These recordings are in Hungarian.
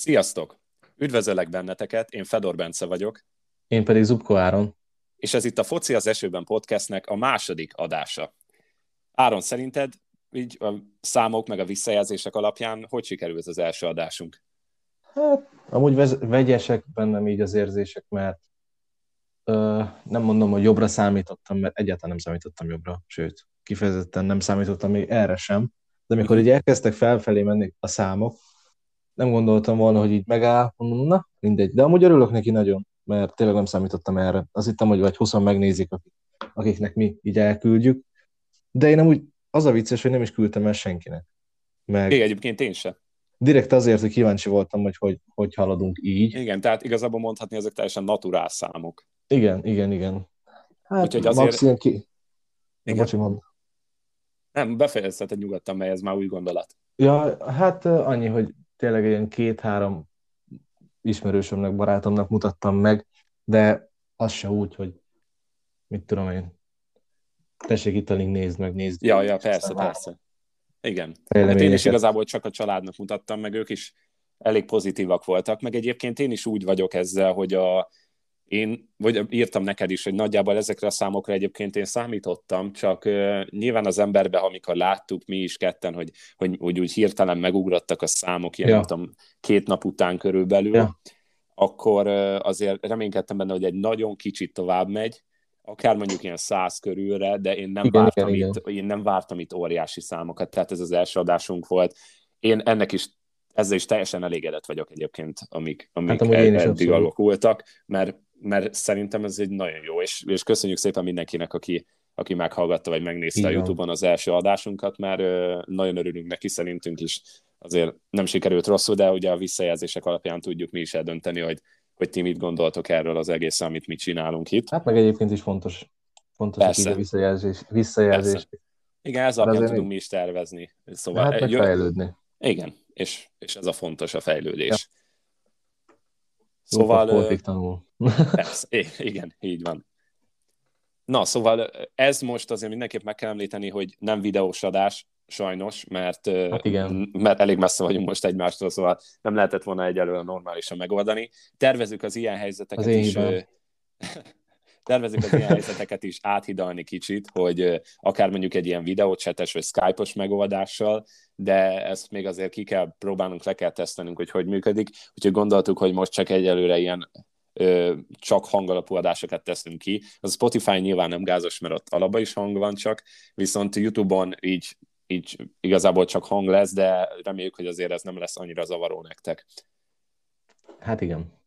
Sziasztok! Üdvözöllek benneteket, én Fedor Bence vagyok. Én pedig Zubko Áron. És ez itt a Foci az esőben podcastnek a második adása. Áron, szerinted így a számok meg a visszajelzések alapján hogy sikerült az első adásunk? Hát, amúgy vegyesek bennem így az érzések, mert ö, nem mondom, hogy jobbra számítottam, mert egyáltalán nem számítottam jobbra, sőt, kifejezetten nem számítottam még erre sem. De amikor így elkezdtek felfelé menni a számok, nem gondoltam volna, hogy így megáll, mondom, na, mindegy. De amúgy örülök neki nagyon, mert tényleg nem számítottam erre. Azt hittem, hogy vagy 20 megnézik, akik, akiknek mi így elküldjük. De én amúgy az a vicces, hogy nem is küldtem el senkinek. Meg Igen, egyébként én sem. Direkt azért, hogy kíváncsi voltam, hogy hogy, hogy haladunk így. Igen, tehát igazából mondhatni, ezek teljesen naturál számok. Igen, igen, igen. Hát Úgyhogy azért... Maximum ki... Igen. Bocsi, mond. Nem, befejezheted nyugodtan, mert ez már új gondolat. Ja, hát annyi, hogy tényleg ilyen két-három ismerősömnek, barátomnak mutattam meg, de az se úgy, hogy mit tudom én, tessék itt a link, nézd meg, nézd. Ja, ja, persze, persze. Igen. Hát én is igazából csak a családnak mutattam, meg ők is elég pozitívak voltak, meg egyébként én is úgy vagyok ezzel, hogy a, én, vagy írtam neked is, hogy nagyjából ezekre a számokra egyébként én számítottam, csak uh, nyilván az emberbe, amikor láttuk mi is ketten, hogy, hogy, hogy úgy hirtelen megugrottak a számok, ilyen ja. nem tudom, két nap után körülbelül, ja. akkor uh, azért reménykedtem benne, hogy egy nagyon kicsit tovább megy, akár mondjuk ilyen száz körülre, de én nem, igen, vártam igen, itt, igen. én nem vártam itt óriási számokat, tehát ez az első adásunk volt. Én ennek is ezzel is teljesen elégedett vagyok egyébként, amik, amik hát, eddig alakultak, mert mert szerintem ez egy nagyon jó, és, és köszönjük szépen mindenkinek, aki, aki meghallgatta, vagy megnézte Igen. a YouTube-on az első adásunkat, mert ö, nagyon örülünk neki szerintünk is. Azért nem sikerült rosszul, de ugye a visszajelzések alapján tudjuk mi is eldönteni, hogy, hogy ti mit gondoltok erről az egész, amit mi csinálunk itt. Hát meg egyébként is fontos, fontos Persze. a visszajelzés. visszajelzés. Persze. Igen, ez alapján tudunk mi is tervezni. Szóval, hát meg fejlődni. Igen, és, és ez a fontos, a fejlődés. Ja. Szóval... tanul. Persze, igen, így van. Na, szóval ez most azért mindenképp meg kell említeni, hogy nem videós adás, sajnos, mert, hát igen. mert elég messze vagyunk most egymástól, szóval nem lehetett volna egyelőre normálisan megoldani. Tervezük az ilyen helyzeteket az is. tervezünk az ilyen helyzeteket is áthidalni kicsit, hogy akár mondjuk egy ilyen videócsetes vagy Skype-os megoldással, de ezt még azért ki kell próbálnunk, le kell tesztenünk, hogy hogy működik. Úgyhogy gondoltuk, hogy most csak egyelőre ilyen csak hangalapú adásokat teszünk ki. Az Spotify nyilván nem gázos, mert ott alapba is hang van csak, viszont YouTube-on így, így igazából csak hang lesz, de reméljük, hogy azért ez nem lesz annyira zavaró nektek. Hát igen.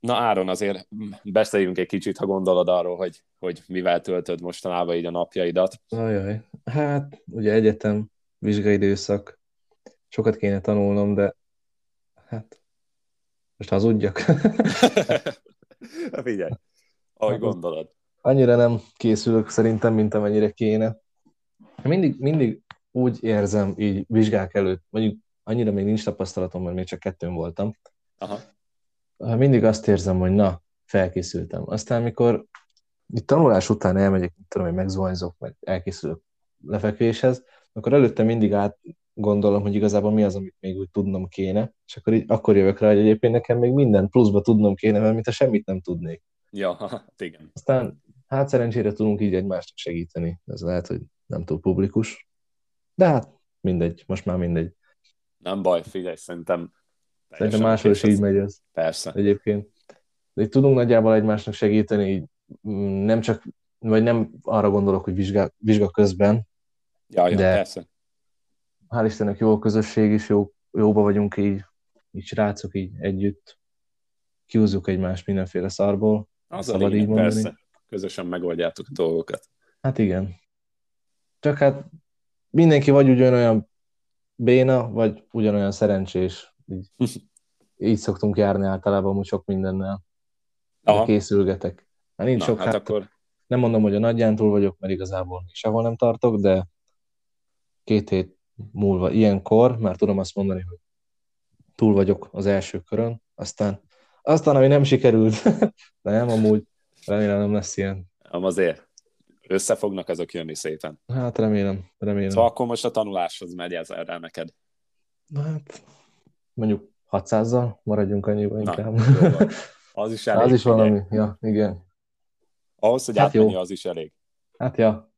Na Áron, azért beszéljünk egy kicsit, ha gondolod arról, hogy, hogy mivel töltöd mostanában így a napjaidat. Ajaj, hát ugye egyetem, vizsgaidőszak, sokat kéne tanulnom, de hát most hazudjak. Figyelj, ahogy hát, gondolod. Annyira nem készülök szerintem, mint amennyire kéne. Mindig, mindig úgy érzem így vizsgák előtt, mondjuk annyira még nincs tapasztalatom, mert még csak kettőn voltam, Aha mindig azt érzem, hogy na, felkészültem. Aztán, amikor itt tanulás után elmegyek, tudom, hogy megzuhanyzok, meg elkészülök lefekvéshez, akkor előtte mindig át gondolom, hogy igazából mi az, amit még úgy tudnom kéne, és akkor, így, akkor jövök rá, hogy egyébként nekem még minden pluszba tudnom kéne, mert mint a semmit nem tudnék. Ja, hát igen. Aztán hát szerencsére tudunk így egymásnak segíteni. Ez lehet, hogy nem túl publikus. De hát mindegy, most már mindegy. Nem baj, figyelj, szerintem Szerintem máshol is így megy ez. Persze. Egyébként. De itt tudunk nagyjából egymásnak segíteni, így mm, nem csak, vagy nem arra gondolok, hogy vizsga, vizsga közben, ja, ja, de persze. hál' Istennek jó a közösség is, jó, jóba vagyunk így, így srácok így együtt, kiúzzuk egymást mindenféle szarból. Az a lényeg, így mondani. persze. Közösen megoldjátok a dolgokat. Hát igen. Csak hát mindenki vagy ugyanolyan béna, vagy ugyanolyan szerencsés, így, így szoktunk járni általában úgy sok mindennel. Aha. Készülgetek. Hát nincs Na, sok, hát, hát akkor... nem mondom, hogy a nagyján túl vagyok, mert igazából sehol nem tartok, de két hét múlva ilyenkor, már tudom azt mondani, hogy túl vagyok az első körön, aztán, aztán ami nem sikerült, de nem amúgy, remélem nem lesz ilyen. Ám azért össze fognak azok jönni szépen. Hát remélem, remélem. Szóval akkor most a tanuláshoz megy ez erre neked. Hát mondjuk 600-zal, maradjunk annyiba inkább. Na, az is elég. Az is valami, ja, igen. Ahhoz, hogy hát átmenni, az is elég. Hát ja.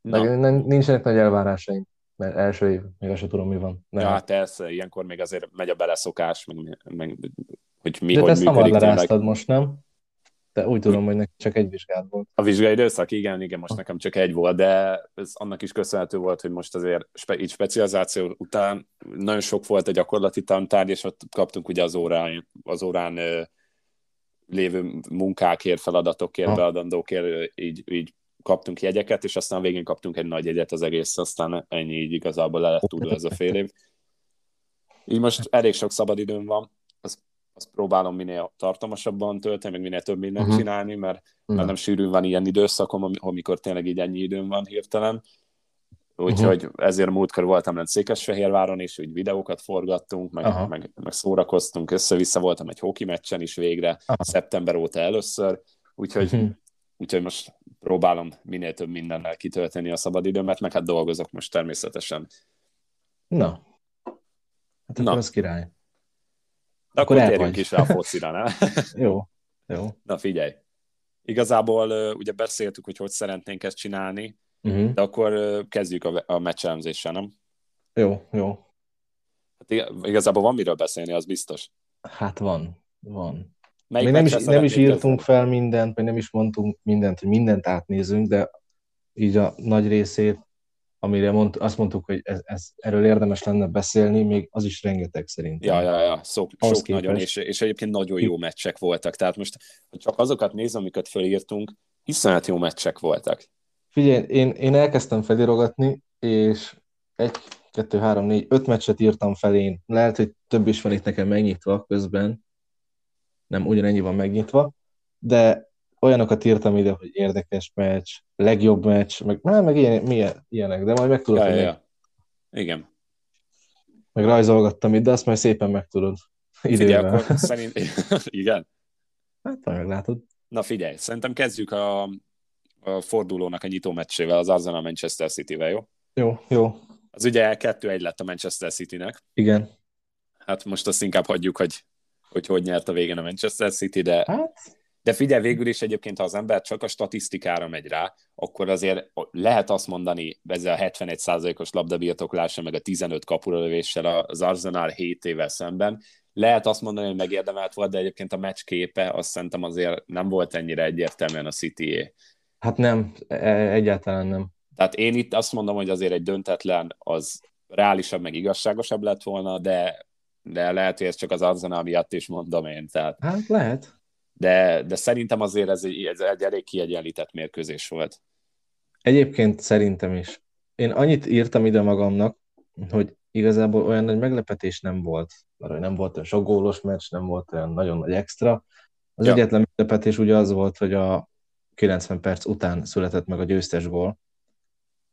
Na. Nem, nincsenek nagy elvárásaim, mert első év, még azt sem tudom, mi van. Nem. Ja, hát ez, ilyenkor még azért megy a beleszokás, meg, meg hogy mi, De hogy te ezt hamar leráztad most, nem? De úgy tudom, hogy neki csak egy vizsgát volt. A vizsgai időszak, igen, igen, most nekem csak egy volt, de ez annak is köszönhető volt, hogy most azért spe, így specializáció után nagyon sok volt a gyakorlati tantárgy, és ott kaptunk ugye az órán, az órán ö, lévő munkákért, feladatokért, ha. beadandókért, így, így kaptunk jegyeket, és aztán végén kaptunk egy nagy jegyet az egész, aztán ennyi így igazából le lett túl ez a fél év. Így most elég sok szabadidőm van, azt próbálom minél tartalmasabban tölteni, meg minél több mindent uh-huh. csinálni, mert, uh-huh. mert nem sűrűn van ilyen időszakom, amikor tényleg így ennyi időm van hirtelen. Úgyhogy uh-huh. ezért múltkor voltam lent Székesfehérváron, és úgy videókat forgattunk, meg, uh-huh. meg, meg szórakoztunk, össze-vissza voltam egy hoki meccsen is végre, uh-huh. szeptember óta először, úgyhogy, uh-huh. úgyhogy most próbálom minél több mindennel kitölteni a szabadidőmet, meg hát dolgozok most természetesen. Na, hát akkor Na. az király. De akkor, akkor térjünk is rá a focira, nem? jó, jó. Na figyelj, igazából ugye beszéltük, hogy hogy szeretnénk ezt csinálni, uh-huh. de akkor kezdjük a, a meccselemzéssel, nem? Jó, jó. Hát igazából van miről beszélni, az biztos. Hát van, van. Melyik Még nem is, nem is írtunk kezdeni? fel mindent, vagy nem is mondtunk mindent, hogy mindent átnézünk, de így a nagy részét amire mond, azt mondtuk, hogy ez, ez, erről érdemes lenne beszélni, még az is rengeteg szerintem. Ja, ja, ja, sok, sok nagyon, és, és egyébként nagyon jó meccsek voltak. Tehát most, csak azokat nézem, amiket felírtunk, iszonyat jó meccsek voltak. Figyelj, én, én elkezdtem felirogatni, és egy, kettő, három, négy, öt meccset írtam fel én. Lehet, hogy több is van itt nekem megnyitva közben. Nem, ugyanennyi van megnyitva. De olyanokat írtam ide, hogy érdekes meccs, legjobb meccs, meg, nem, meg ilyen, milyen, ilyenek, de majd megtudod. Ja, ja, ja. Igen. Meg rajzolgattam itt, de azt majd szépen megtudod. Figyelj, akkor szerint... Igen? Hát, meglátod. Na figyelj, szerintem kezdjük a, a fordulónak a nyitó meccsével, az Arsenal Manchester City-vel, jó? Jó, jó. Az ugye 2-1 lett a Manchester City-nek. Igen. Hát most azt inkább hagyjuk, hogy hogy, hogy nyert a végén a Manchester City, de... Hát de figyelj, végül is egyébként, ha az ember csak a statisztikára megy rá, akkor azért lehet azt mondani, ezzel a 71%-os labdabirtoklása, meg a 15 kapuralövéssel az Arsenal 7 évvel szemben, lehet azt mondani, hogy megérdemelt volt, de egyébként a meccs képe azt szerintem azért nem volt ennyire egyértelműen a city Hát nem, e, egyáltalán nem. Tehát én itt azt mondom, hogy azért egy döntetlen az reálisabb, meg igazságosabb lett volna, de, de lehet, hogy ez csak az Arsenal miatt is mondom én. Tehát... Hát lehet de, de szerintem azért ez egy, ez egy elég kiegyenlített mérkőzés volt. Egyébként szerintem is. Én annyit írtam ide magamnak, hogy igazából olyan nagy meglepetés nem volt, mert nem volt olyan sok gólos meccs, nem volt olyan nagyon nagy extra. Az ja. egyetlen meglepetés ugye az volt, hogy a 90 perc után született meg a győztes gól.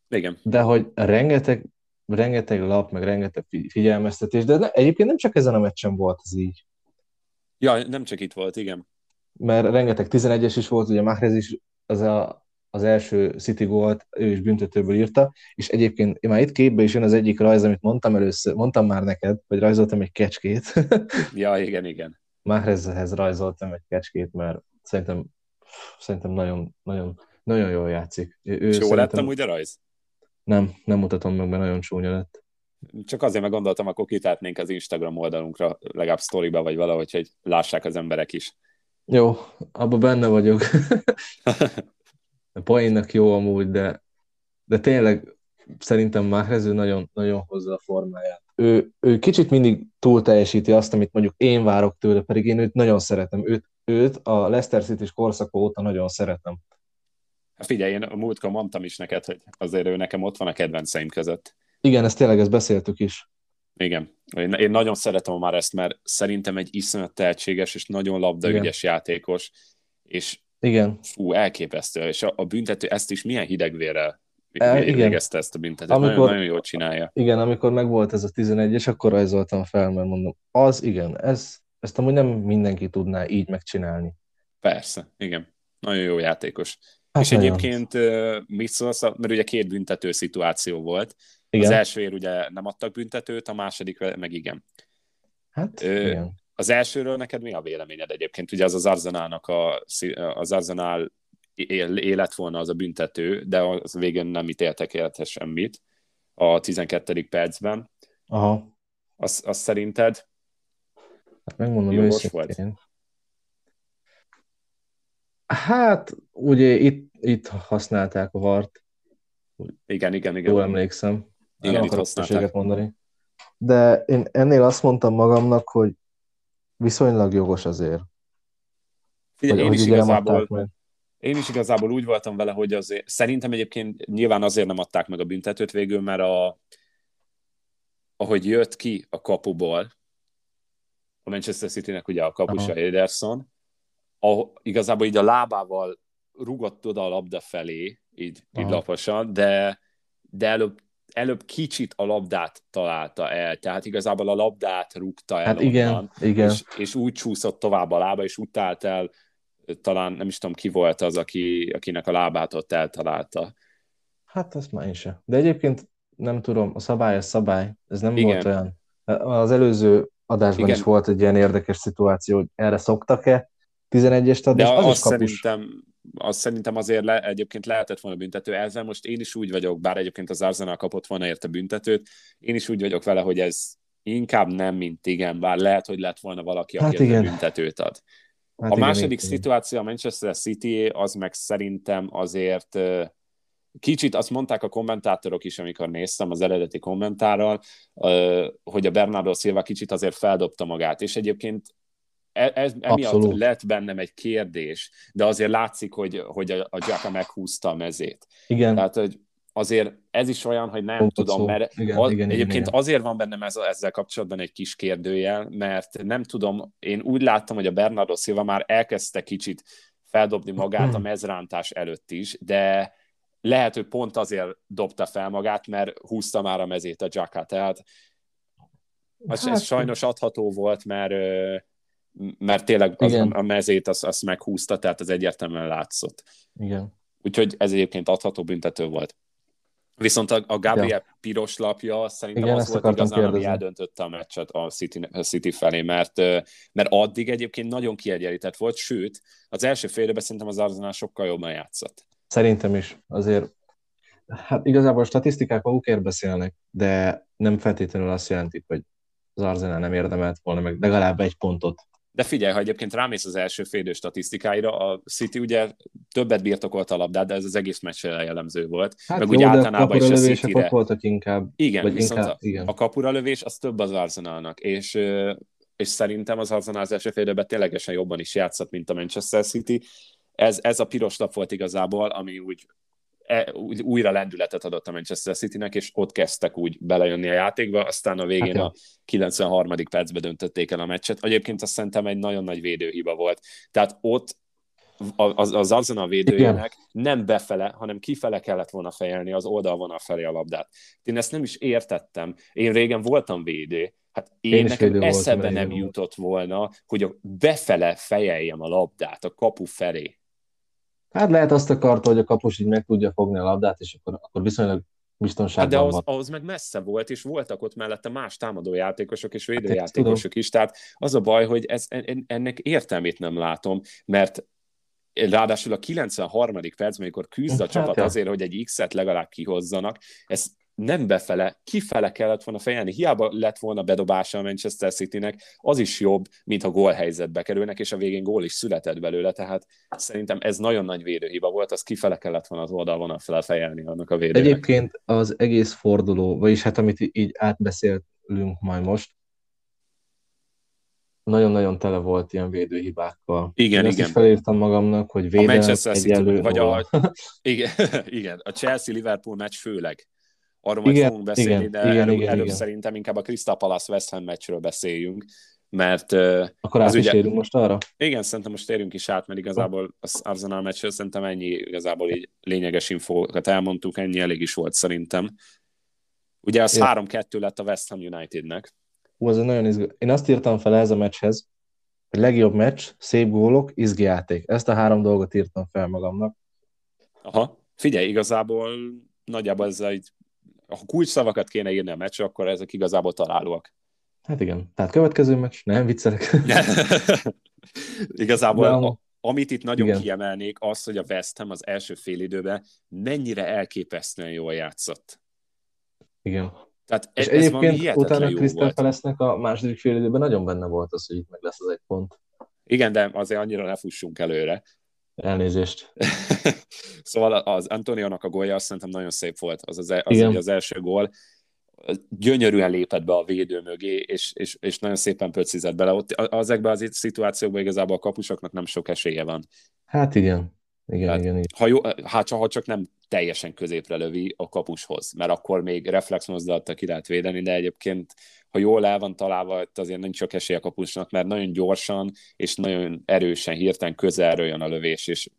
Igen. De hogy rengeteg, rengeteg lap, meg rengeteg figyelmeztetés, de ne, egyébként nem csak ezen a meccsen volt az így. Ja, nem csak itt volt, igen mert rengeteg 11-es is volt, ugye Mahrez is az, a, az első City gólt, ő is büntetőből írta, és egyébként én már itt képbe is jön az egyik rajz, amit mondtam először, mondtam már neked, hogy rajzoltam egy kecskét. ja, igen, igen. Mahrezhez rajzoltam egy kecskét, mert szerintem, szerintem nagyon, nagyon, nagyon jól játszik. Ő, Jó szerintem... lettem úgy a rajz? Nem, nem mutatom meg, mert nagyon csúnya lett. Csak azért meg gondoltam, akkor kitátnénk az Instagram oldalunkra, legalább sztoriba, vagy valahogy, hogy lássák az emberek is. Jó, abban benne vagyok. a poénnak jó amúgy, de, de tényleg szerintem Máhrező nagyon, nagyon hozza a formáját. Ő, ő kicsit mindig túl teljesíti azt, amit mondjuk én várok tőle, pedig én őt nagyon szeretem. Őt, őt a Leicester city korszak óta nagyon szeretem. Hát figyelj, én a múltkor mondtam is neked, hogy azért ő nekem ott van a kedvenceim között. Igen, ezt tényleg ezt beszéltük is. Igen. Én, én nagyon szeretem már ezt, mert szerintem egy iszonyat tehetséges és nagyon labdaügyes játékos, és igen. fú, elképesztő. És a, a büntető ezt is milyen hidegvérrel e, végezte ezt a büntetőt. Amikor, nagyon, nagyon jól csinálja. Igen, amikor megvolt ez a 11 és akkor rajzoltam fel, mert mondom, az igen, ez, ezt amúgy nem mindenki tudná így megcsinálni. Persze, igen. Nagyon jó játékos. Hát és nagyon. egyébként mit szólsz, mert ugye két büntető szituáció volt, igen. Az elsőért ugye nem adtak büntetőt, a második meg igen. Hát, Ö, igen. Az elsőről neked mi a véleményed egyébként? Ugye az az Arzenálnak a, az Arzenál élet volna az a büntető, de az végén nem ítéltek érte semmit a 12. percben. Aha. Azt, azt szerinted Hát megmondom őszintén. Volt? Hát, ugye itt, itt használták a vart. Igen, igen, igen. Jól emlékszem. Igen, nem itt használták. mondani. De én ennél azt mondtam magamnak, hogy viszonylag jogos azért. Figyelj, én, is igazából, én is igazából úgy voltam vele, hogy azért, szerintem egyébként nyilván azért nem adták meg a büntetőt végül, mert a, ahogy jött ki a kapuból, a Manchester City-nek ugye a kapusa Aha. Ederson, a, igazából így a lábával rugott oda a labda felé, így, így laposan, de, de előbb, előbb kicsit a labdát találta el, tehát igazából a labdát rúgta el hát igen, onnan, igen. És, és úgy csúszott tovább a lába, és úgy el, talán nem is tudom ki volt az, aki, akinek a lábát ott eltalálta. Hát ezt már én sem. De egyébként nem tudom, a szabály a szabály, ez nem igen. volt olyan. Az előző adásban Igen. is volt egy ilyen érdekes szituáció, hogy erre szoktak-e 11-est adni, De az azt szerintem, azt szerintem azért le, egyébként lehetett volna büntető. Ezzel most én is úgy vagyok, bár egyébként az Arsenal kapott volna érte büntetőt, én is úgy vagyok vele, hogy ez inkább nem, mint igen, bár lehet, hogy lett volna valaki, aki hát igen. büntetőt ad. Hát a igen, második igen. szituáció a Manchester City, az meg szerintem azért Kicsit azt mondták a kommentátorok is, amikor néztem az eredeti kommentárral, hogy a Bernardo Silva kicsit azért feldobta magát, és egyébként ez, emiatt Abszolút. lett bennem egy kérdés, de azért látszik, hogy, hogy a, a Jacka meghúzta a mezét. Igen. Tehát, hogy azért ez is olyan, hogy nem Pont tudom, szó. mert igen, az, igen, egyébként igen. azért van bennem ez, ezzel kapcsolatban egy kis kérdőjel, mert nem tudom, én úgy láttam, hogy a Bernardo Silva már elkezdte kicsit feldobni magát a mezrántás előtt is, de lehet, hogy pont azért dobta fel magát, mert húzta már a mezét a Jacka, tehát az, hát, ez sajnos adható volt, mert, mert tényleg az, a mezét azt, azt meghúzta, tehát az egyértelműen látszott. Igen. Úgyhogy ez egyébként adható büntető volt. Viszont a, a Gabriel ja. piros lapja szerintem Igen, az volt igazán, kérdezni. ami eldöntötte a meccset a City, a City felé, mert, mert addig egyébként nagyon kiegyenlített volt, sőt, az első félidőben szerintem az Arsenal sokkal jobban játszott. Szerintem is. Azért, hát igazából a statisztikák magukért beszélnek, de nem feltétlenül azt jelentik, hogy az Arsenal nem érdemelt volna meg legalább egy pontot. De figyelj, ha egyébként rámész az első félidő statisztikáira, a City ugye többet birtokolt a labdát, de ez az egész meccs jellemző volt. Hát meg jó, úgy általában is a City-re. voltak inkább. Igen, vagy viszont inkább, a, igen. a kapura lövés az több az Arsenalnak, és, és szerintem az Arsenal az első félidőben ténylegesen jobban is játszott, mint a Manchester City, ez, ez a piros lap volt igazából, ami úgy újra lendületet adott a Manchester Citynek, és ott kezdtek úgy belejönni a játékba, aztán a végén hát, a 93. percben döntötték el a meccset. Egyébként azt szerintem egy nagyon nagy védőhiba volt. Tehát ott az, az Arsenal védőjének Igen. nem befele, hanem kifele kellett volna fejelni az oldalvonal felé a labdát. Én ezt nem is értettem. Én régen voltam védő, Hát én, én nekem eszembe nem jutott volna, hogy a befele fejeljem a labdát a kapu felé. Hát lehet azt akarta, hogy a kapus így meg tudja fogni a labdát, és akkor, akkor viszonylag biztonságban hát de ahhoz, ahhoz meg messze volt, és voltak ott mellette más támadójátékosok és hát védőjátékosok is, tehát az a baj, hogy ez, ennek értelmét nem látom, mert ráadásul a 93. percben, amikor küzd a hát csapat azért, hogy egy X-et legalább kihozzanak, ez nem befele, kifele kellett volna fejelni. Hiába lett volna bedobása a Manchester Citynek, az is jobb, mint ha gólhelyzetbe kerülnek, és a végén gól is született belőle, tehát szerintem ez nagyon nagy védőhiba volt, az kifele kellett volna az oldalon fel fejelni annak a védőnek. Egyébként az egész forduló, vagyis hát amit így átbeszélünk majd most, nagyon-nagyon tele volt ilyen védőhibákkal. Igen, Én igen. Is felírtam magamnak, hogy védelem a Manchester City, vagy a, igen, igen, a Chelsea-Liverpool meccs főleg arról majd igen, fogunk beszélni, igen, de igen, előbb, igen, előbb igen. szerintem inkább a Crystal Palace West Ham meccsről beszéljünk, mert... Akkor át is ugye, térünk most arra? Igen, szerintem most térünk is át, mert igazából az Arsenal meccsről szerintem ennyi igazából így lényeges infókat elmondtuk, ennyi elég is volt szerintem. Ugye az 3-2 lett a West Ham Unitednek. Hú, az nagyon izg... Én azt írtam fel ez a meccshez, hogy legjobb meccs, szép gólok, izgi játék. Ezt a három dolgot írtam fel magamnak. Aha, figyelj, igazából nagyjából ez egy ha kulcs szavakat kéne írni a meccsre, akkor ezek igazából találóak. Hát igen. Tehát következő meccs, nem viccelek. Igazából a, amit itt nagyon igen. kiemelnék, az, hogy a West Ham az első fél időben mennyire elképesztően jól játszott. Igen. Tehát és ez egyébként utána Crystal lesznek a második fél időben nagyon benne volt az, hogy itt meg lesz az egy pont. Igen, de azért annyira ne fussunk előre. Elnézést. szóval az Antoniónak a gólja azt szerintem nagyon szép volt, az az, az, az első gól. Gyönyörűen lépett be a védő mögé, és, és, és nagyon szépen pöcizett bele. Ott ezekben az szituációkban igazából a kapusoknak nem sok esélye van. Hát igen. Igen, hát, igen, igen. Ha, jó, hát csak, ha csak nem teljesen középre lövi a kapushoz, mert akkor még reflex mozdulattal ki lehet védeni, de egyébként, ha jól el van találva, azért nincs sok esély a kapusnak, mert nagyon gyorsan és nagyon erősen, hirtelen közelről jön a lövés, és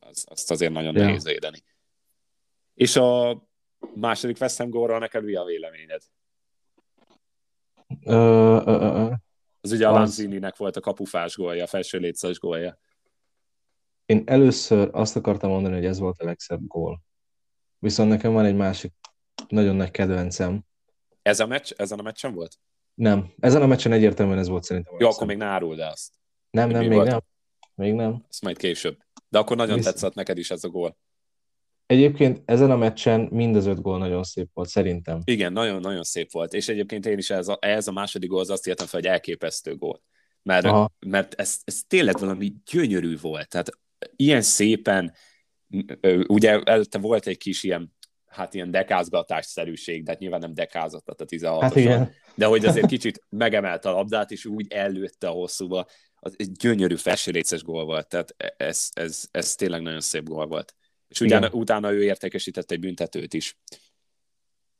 az, azt azért nagyon ja. nehéz védeni. És a második West Ham gólról neked mi a véleményed? Ö, ö, ö. Az ugye a Lanzini-nek volt a kapufás gólja, a felső létszas gólja. Én először azt akartam mondani, hogy ez volt a legszebb gól. Viszont nekem van egy másik nagyon nagy kedvencem. Ez a meccs, ezen a meccsen volt? Nem. Ezen a meccsen egyértelműen ez volt szerintem. Jó, akkor még ne áruld el azt. Nem, nem, még volt? nem. Még nem. Ezt majd később. De akkor nagyon Viszont... tetszett neked is ez a gól. Egyébként ezen a meccsen mind az öt gól nagyon szép volt, szerintem. Igen, nagyon-nagyon szép volt. És egyébként én is ez a, ez a második gól az azt írtam fel, hogy elképesztő gól. Mert, mert ez, ez tényleg valami gyönyörű volt. Tehát ilyen szépen, ugye előtte volt egy kis ilyen, hát ilyen dekázgatásszerűség, de hát nyilván nem dekázott a 16 hát igen. de hogy azért kicsit megemelte a labdát, és úgy előtte a hosszúba, az egy gyönyörű felsőréces gól volt, tehát ez, ez, ez tényleg nagyon szép gól volt. És utána, utána ő értékesített egy büntetőt is.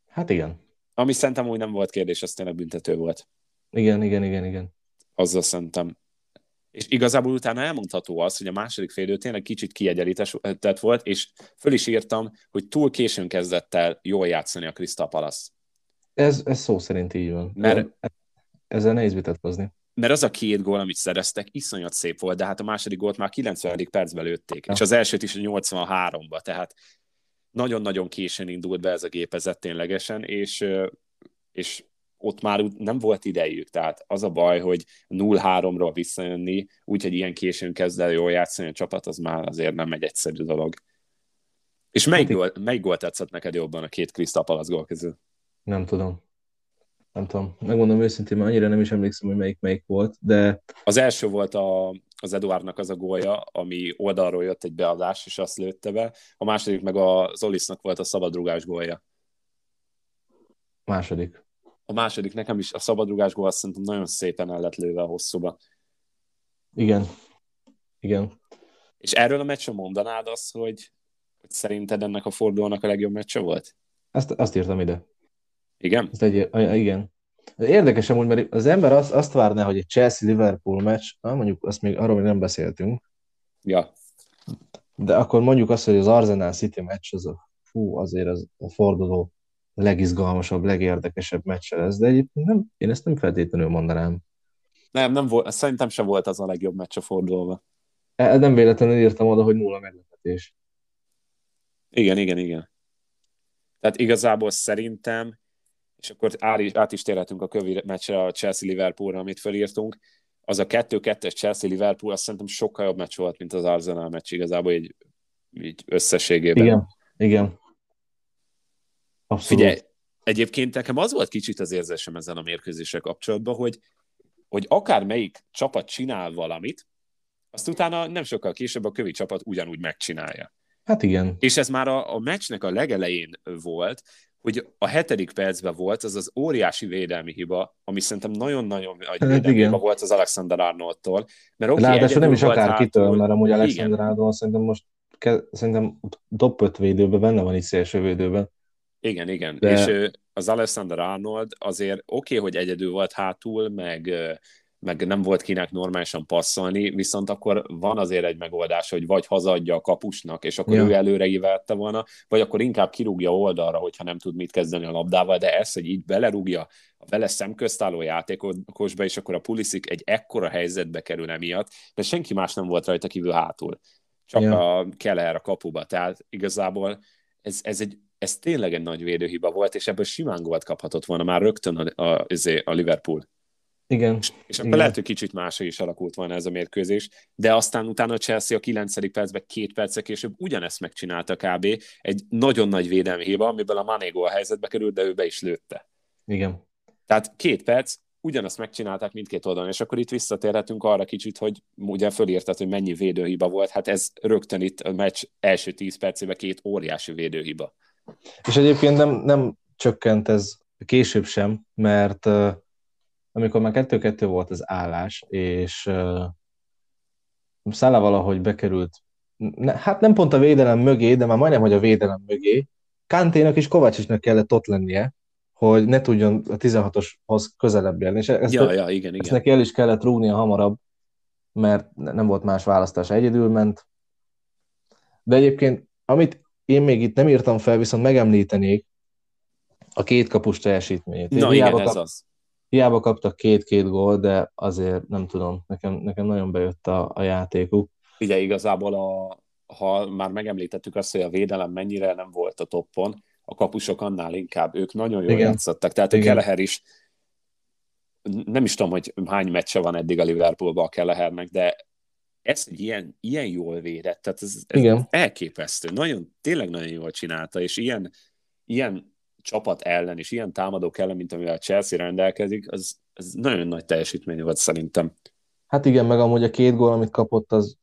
Hát igen. Ami szerintem úgy nem volt kérdés, az tényleg büntető volt. Igen, igen, igen, igen. Azzal szerintem és igazából utána elmondható az, hogy a második félidő tényleg kicsit kiegyenlített volt, és föl is írtam, hogy túl későn kezdett el jól játszani a Crystal Palace. Ez, ez szó szerint így van. Mert, ezzel nehéz vitatkozni. Mert az a két gól, amit szereztek, iszonyat szép volt, de hát a második gólt már 90. percben lőtték, ja. és az elsőt is a 83-ba, tehát nagyon-nagyon későn indult be ez a gépezet ténylegesen, és, és ott már nem volt idejük, tehát az a baj, hogy 0-3-ról visszajönni, úgyhogy ilyen későn kezd el jól játszani a csapat, az már azért nem egy egyszerű dolog. És melyik, hát, gól, melyik gól tetszett neked jobban a két Crystal Palace gól közül? Nem tudom. Nem tudom. Megmondom őszintén, mert annyira nem is emlékszem, hogy melyik melyik volt, de... Az első volt a, az Eduardnak az a gólja, ami oldalról jött egy beadás, és azt lőtte be. A második meg az Olisnak volt a szabadrugás gólja. Második a második nekem is a szabadrugás gól azt szerintem nagyon szépen el lett lőve a hosszúba. Igen. Igen. És erről a meccsről mondanád azt, hogy, hogy szerinted ennek a fordulónak a legjobb meccse volt? Azt, azt írtam ide. Igen? Azt egy, igen. Érdekes amúgy, mert az ember azt, azt várná, hogy egy Chelsea-Liverpool meccs, na, mondjuk azt még, arról még nem beszéltünk. Ja. De akkor mondjuk azt, hogy az Arsenal City meccs, az a, fú, azért az a forduló legizgalmasabb, legérdekesebb meccse lesz, de egyébként nem, én ezt nem feltétlenül mondanám. Nem, nem volt, szerintem sem volt az a legjobb meccs a fordulóba. E, nem véletlenül írtam oda, hogy nulla meglepetés. Igen, igen, igen. Tehát igazából szerintem, és akkor át is térhetünk a kövi meccsre, a Chelsea-Liverpoolra, amit felírtunk, az a 2-2-es Chelsea-Liverpool azt szerintem sokkal jobb meccs volt, mint az Arsenal meccs igazából így, így összességében. Igen, igen. Abszolút. Figyelj, egyébként nekem az volt kicsit az érzésem ezen a mérkőzéssel kapcsolatban, hogy, hogy akár melyik csapat csinál valamit, azt utána nem sokkal később a kövi csapat ugyanúgy megcsinálja. Hát igen. És ez már a, a meccsnek a legelején volt, hogy a hetedik percben volt az az óriási védelmi hiba, ami szerintem nagyon-nagyon nagy hát védelmi hiba volt az Alexander Arnoldtól. Mert okay, Ráadásul nem is akár kitől, mert amúgy Alexander Arnold szerintem most szerintem top 5 védőben benne van itt szélső védőben. Igen, igen. De... És az Alexander Arnold azért oké, okay, hogy egyedül volt hátul, meg, meg nem volt kinek normálisan passzolni, viszont akkor van azért egy megoldás, hogy vagy hazadja a kapusnak, és akkor ja. ő előre ívelte volna, vagy akkor inkább kirúgja oldalra, hogyha nem tud mit kezdeni a labdával, de ez, hogy így belerúgja a vele szemköztálló játékosba, és akkor a Pulisic egy ekkora helyzetbe kerül emiatt, de senki más nem volt rajta kívül hátul. Csak ja. a Keller a kapuba. Tehát igazából ez, ez egy ez tényleg egy nagy védőhiba volt, és ebből simán gólt kaphatott volna már rögtön a, a, izé, a Liverpool. Igen. És, és akkor Igen. lehet, hogy kicsit máshogy is alakult volna ez a mérkőzés, de aztán utána a Chelsea a 9. percben két percek később ugyanezt megcsinálta kb. Egy nagyon nagy védelmi hiba, amiből a Mané gól helyzetbe került, de ő be is lőtte. Igen. Tehát két perc, ugyanazt megcsinálták mindkét oldalon, és akkor itt visszatérhetünk arra kicsit, hogy ugye fölírtad, hogy mennyi védőhiba volt, hát ez rögtön itt a meccs első tíz percében két óriási védőhiba. És egyébként nem, nem csökkent ez később sem, mert uh, amikor már 2-2 volt az állás, és uh, Szála valahogy bekerült, ne, hát nem pont a védelem mögé, de már majdnem, hogy a védelem mögé, Kanténak és Kovácsisnak kellett ott lennie, hogy ne tudjon a 16-oshoz közelebb jönni. És ezt, Ja, ja, igen, ezt igen. neki el is kellett rúgnia hamarabb, mert nem volt más választás, egyedül ment. De egyébként, amit én még itt nem írtam fel, viszont megemlítenék a két kapus teljesítményét. Na hiába, igen, ez kap, az. hiába kaptak két-két gól, de azért nem tudom, nekem, nekem nagyon bejött a, a játékuk. Ugye igazából, a, ha már megemlítettük azt, hogy a védelem mennyire nem volt a toppon, a kapusok annál inkább, ők nagyon jól Igen. játszottak. Tehát a Igen. Keleher is, nem is tudom, hogy hány meccse van eddig a Liverpoolban a Kelehernek, de ez egy ilyen, ilyen jól védett, tehát ez, ez Igen. elképesztő. Nagyon, tényleg nagyon jól csinálta, és ilyen, ilyen csapat ellen, és ilyen támadók ellen, mint amivel a Chelsea rendelkezik, az, az nagyon nagy teljesítmény volt szerintem. Hát igen, meg amúgy a két gól, amit kapott, az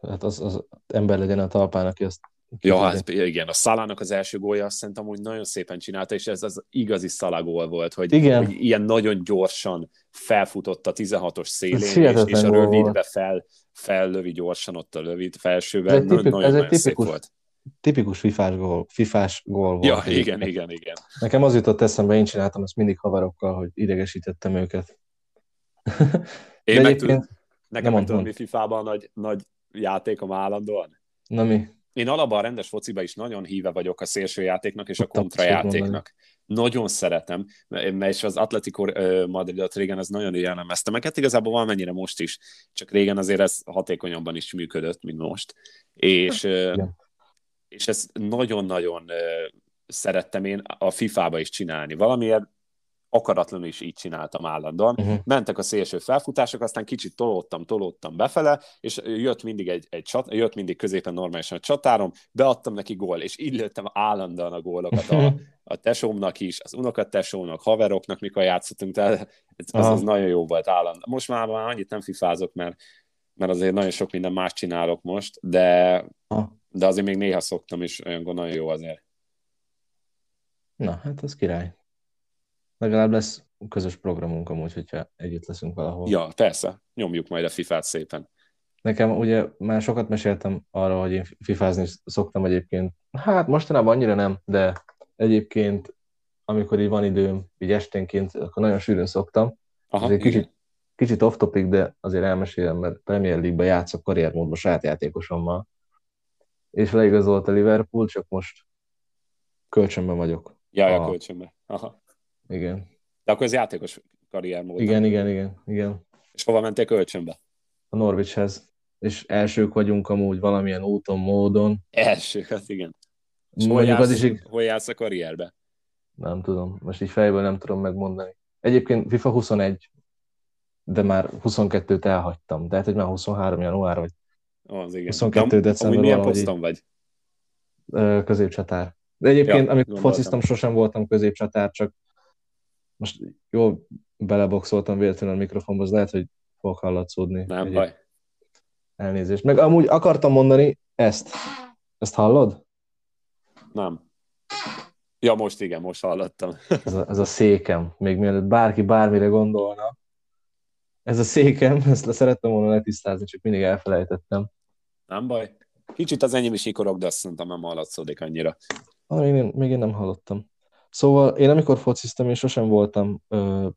hát az, az ember legyen a talpán, aki azt Ja, hát igen, a Szalának az első gólja azt szerintem úgy nagyon szépen csinálta, és ez az igazi szalagól volt, hogy, Igen. hogy ilyen nagyon gyorsan felfutott a 16-os szélén, Ez és, és a rövidbe fel, fellövi gyorsan ott a rövid Ez felsőben. egy Nagyon, tipik- nagyon, ez egy nagyon szép tipikus volt. Tipikus fifás gól, fifás gól volt. Ja, egyébként. igen, igen, igen. Nekem az jutott eszembe, én csináltam ezt mindig haverokkal, hogy idegesítettem őket. Én meg tudom, nekem meg tudom, mi FIFA-ban nagy, nagy játékom állandóan. Na mi? Én alapban a rendes fociba is nagyon híve vagyok a szélső játéknak és a kontrajátéknak. Nagyon szeretem, és az Atletico Madridot régen ez nagyon jellemezte meg. Hát igazából valamennyire most is, csak régen azért ez hatékonyabban is működött, mint most. És, Igen. és ezt nagyon-nagyon szerettem én a FIFA-ba is csinálni. Valamiért akaratlanul is így csináltam állandóan. Uh-huh. Mentek a szélső felfutások, aztán kicsit tolódtam, tolódtam befele, és jött mindig egy, egy csat, jött mindig középen normálisan a csatárom, beadtam neki gól, és így lőttem állandóan a gólokat a, a tesómnak is, az unokatesómnak, haveroknak, mikor játszottunk, tehát ez, az, az nagyon jó volt állandóan. Most már, már annyit nem fifázok, mert, mert azért nagyon sok minden más csinálok most, de, de azért még néha szoktam, és olyankor nagyon jó azért. Na, hát az király. Legalább lesz közös programunk amúgy, hogyha együtt leszünk valahol. Ja, persze, nyomjuk majd a fifát szépen. Nekem ugye már sokat meséltem arra, hogy én fifázni szoktam egyébként. Hát mostanában annyira nem, de egyébként amikor így van időm, így esténként, akkor nagyon sűrűn szoktam. Aha, igen. kicsit, kicsit off topic, de azért elmesélem, mert Premier League-ben játszok karriermódban saját játékosommal. És leigazolt a Liverpool, csak most kölcsönben vagyok. Ja, ja, a- kölcsönbe. Aha. Igen. De akkor ez játékos karriermód. Igen, nem? igen, igen, igen. És hova mentél kölcsönbe? A Norwichhez. És elsők vagyunk amúgy valamilyen úton, módon. Első, hát igen. És hol jársz, az is hol jársz a karrierbe? nem tudom, most így fejből nem tudom megmondani. Egyébként FIFA 21, de már 22-t elhagytam. De hát, hogy már 23 január, vagy Az, igen. 22 De december amúgy milyen poszton vagy? középcsatár. De egyébként, Ja, amikor gondoltam. fociztam, sosem voltam középcsatár, csak most jól beleboxoltam véletlenül a mikrofonba, az lehet, hogy fog hallatszódni. Nem Egy- baj. Elnézést. Meg amúgy akartam mondani ezt. Ezt hallod? Nem. Ja, most igen, most hallottam. Ez a, ez a székem. Még mielőtt bárki bármire gondolna. Ez a székem, ezt le szerettem volna letisztázni, csak mindig elfelejtettem. Nem baj. Kicsit az enyém is ikorok, de azt szerintem nem hallatszódik annyira. Ah, még, én, még én nem hallottam. Szóval én amikor fociztam, én sosem voltam, ö,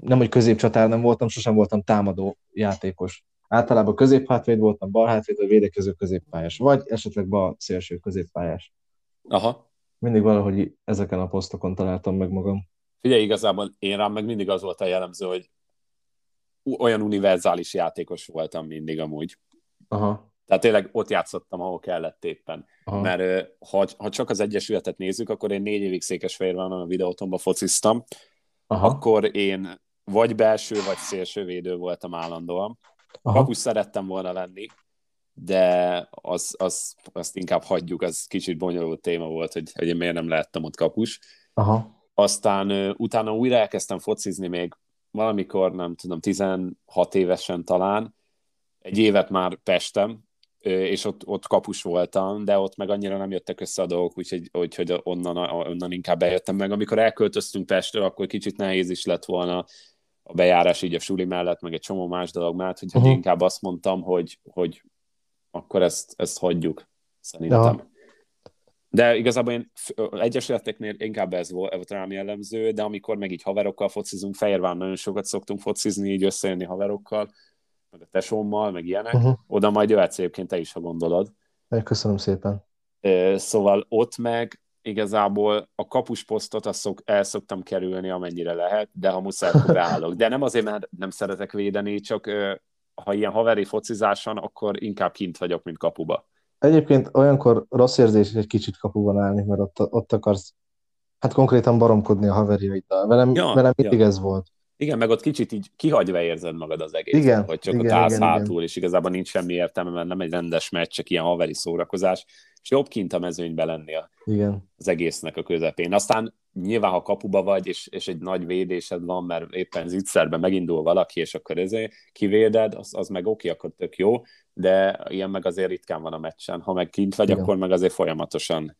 nem hogy középcsatár nem voltam, sosem voltam támadó játékos. Általában középhátvéd voltam, bal hátvéd, vagy védekező középpályás, vagy esetleg bal szélső középpályás. Aha. Mindig valahogy ezeken a posztokon találtam meg magam. Figyelj, igazából én rám meg mindig az volt a jellemző, hogy olyan univerzális játékos voltam mindig amúgy. Aha. Tehát tényleg ott játszottam, ahol kellett éppen. Aha. Mert ha, ha csak az Egyesületet nézzük, akkor én négy évig Székesfehérváron a videótomba fociztam, Aha. akkor én vagy belső, vagy szélső védő voltam állandóan. Aha. Kapus szerettem volna lenni, de az, az, azt inkább hagyjuk, az kicsit bonyolult téma volt, hogy, hogy én miért nem lehettem ott kapus. Aha. Aztán utána újra elkezdtem focizni még valamikor, nem tudom, 16 évesen talán, egy évet már Pestem, és ott, ott kapus voltam, de ott meg annyira nem jöttek össze a dolgok, úgyhogy hogy, hogy onnan, onnan inkább bejöttem meg. Amikor elköltöztünk Pestről, akkor kicsit nehéz is lett volna a bejárás így a suli mellett, meg egy csomó más dolog mellett, hogy uh-huh. inkább azt mondtam, hogy, hogy akkor ezt, ezt hagyjuk, szerintem. Ja. De igazából én egyesületeknél inkább ez volt, volt rám jellemző, de amikor meg így haverokkal focizunk, Fehérván nagyon sokat szoktunk focizni, így összejönni haverokkal, meg a tesómmal, meg ilyenek, uh-huh. oda majd jöhetsz egyébként te is, ha gondolod. Köszönöm szépen. Szóval ott meg igazából a kapusposztot azt szok, el szoktam kerülni, amennyire lehet, de ha muszáj, akkor beállok. De nem azért, mert nem szeretek védeni, csak ha ilyen haveri focizáson, akkor inkább kint vagyok, mint kapuba. Egyébként olyankor rossz érzés egy kicsit kapuban állni, mert ott, ott akarsz hát konkrétan baromkodni a haverjaiddal. Velem, ja, velem mindig ja. ez volt. Igen, meg ott kicsit így kihagyva érzed magad az egész, igen, hogy csak igen, ott állsz igen, hátul, igen. és igazából nincs semmi értelme, mert nem egy rendes meccs, csak ilyen haveri szórakozás, és jobb kint a mezőnybe lenni a, igen. az egésznek a közepén. Aztán nyilván, ha kapuba vagy, és, és egy nagy védésed van, mert éppen zicserben megindul valaki, és akkor ezért kivéded, az, az meg oké, akkor tök jó, de ilyen meg azért ritkán van a meccsen. Ha meg kint vagy, Igen. akkor meg azért folyamatosan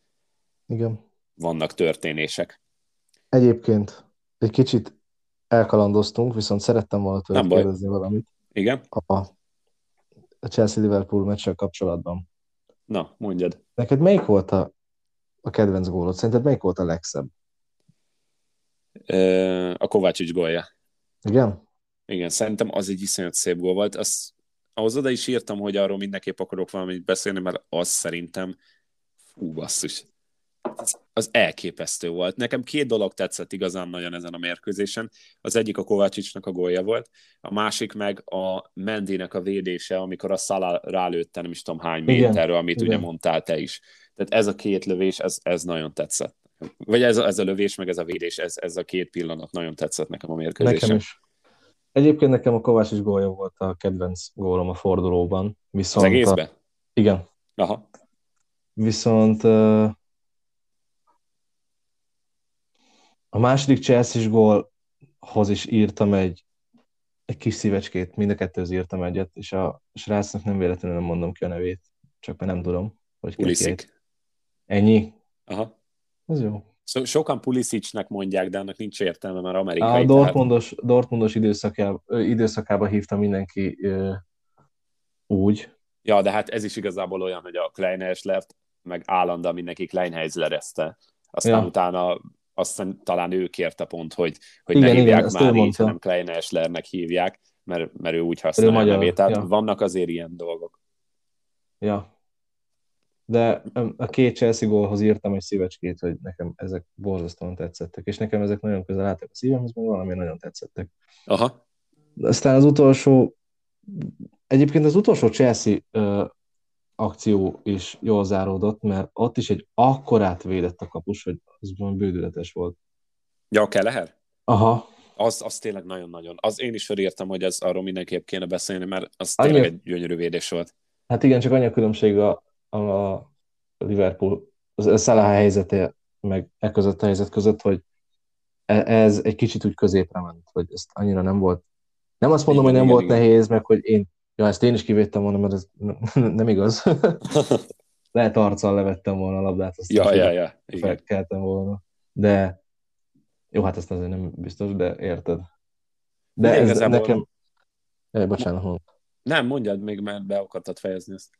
Igen. vannak történések. Egyébként egy kicsit elkalandoztunk, viszont szerettem volna tőled kérdezni valamit. Igen? A, a Chelsea-Liverpool meccsel kapcsolatban. Na, mondjad. Neked melyik volt a, a kedvenc gólod? Szerinted melyik volt a legszebb? A Kovácsics gólja. Igen? Igen, szerintem az egy iszonyat szép gól volt. Azt, ahhoz oda is írtam, hogy arról mindenképp akarok valamit beszélni, mert az szerintem fú, basszus. Az, elképesztő volt. Nekem két dolog tetszett igazán nagyon ezen a mérkőzésen. Az egyik a Kovácsicsnak a gólja volt, a másik meg a Mendinek a védése, amikor a Szala rálőtte nem is tudom hány méterről, amit Igen. ugye mondtál te is. Tehát ez a két lövés, ez, ez nagyon tetszett. Vagy ez a, ez a lövés, meg ez a védés, ez, ez a két pillanat nagyon tetszett nekem a mérkőzésen. Nekem is. Egyébként nekem a Kovács is gólja volt a kedvenc gólom a fordulóban. Viszont az egészben? A... Igen. Aha. Viszont uh... a második Chelsea-s gólhoz is írtam egy, egy kis szívecskét, mind a kettőhöz írtam egyet, és a srácnak nem véletlenül nem mondom ki a nevét, csak mert nem tudom, hogy Pulisic. Ennyi? Aha. Az jó. So, sokan Pulisicnek mondják, de annak nincs értelme, mert amerikai. A Dortmundos, tehát... Dortmundos időszakába, időszakába hívta mindenki ö, úgy. Ja, de hát ez is igazából olyan, hogy a Kleinheislert meg állandóan mindenki Kleinheislerezte. Aztán ja. utána aztán talán ő kérte pont, hogy, hogy igen, ne hívják igen, már így, hanem Kleinheislernek hívják, mert, mert ő úgy használja a nevét. Tehát ja. vannak azért ilyen dolgok. Ja, de a két Chelsea gólhoz írtam egy szívecskét, hogy nekem ezek borzasztóan tetszettek, és nekem ezek nagyon közel álltak a szívemhez, mert valami nagyon tetszettek. Aha. De aztán az utolsó, egyébként az utolsó Chelsea akció is jól záródott, mert ott is egy akkorát védett a kapus, hogy van bődületes volt. Ja, kell lehet? Aha. Az, az tényleg nagyon-nagyon. Az én is felírtam, hogy ez arról mindenképp kéne beszélni, mert az tényleg Annyi... egy gyönyörű védés volt. Hát igen, csak annyi a különbség a, a Liverpool az Salah helyzete, meg e között a helyzet között, hogy e, ez egy kicsit úgy középre ment, hogy ezt annyira nem volt. Nem azt mondom, igen, hogy nem igen, volt igen. nehéz, meg hogy én, ja, ezt én is kivédtem volna, mert ez nem igaz. Lehet arccal levettem volna a labdát, azt ja, ja, ja, felkeltem volna. De jó, hát ezt azért nem biztos, de érted. De, de ez igazából... nekem... Jaj, bocsánat, mond. Nem, mondjad még, mert be akartad fejezni ezt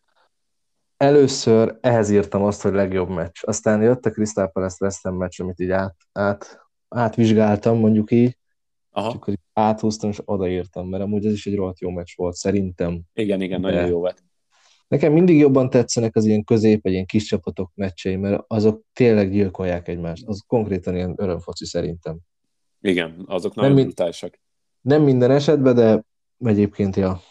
először ehhez írtam azt, hogy legjobb meccs. Aztán jött a Crystal Palace West meccs, amit így át, át, átvizsgáltam, mondjuk így. Aha. Csak hogy áthúztam, és odaírtam, mert amúgy ez is egy rohadt jó meccs volt, szerintem. Igen, igen, De nagyon jó volt. Nekem mindig jobban tetszenek az ilyen közép, egy ilyen kis csapatok meccsei, mert azok tényleg gyilkolják egymást. Az konkrétan ilyen örömfoci szerintem. Igen, azok nagyon nem, brutálisak. Nem minden esetben, de egyébként, ja,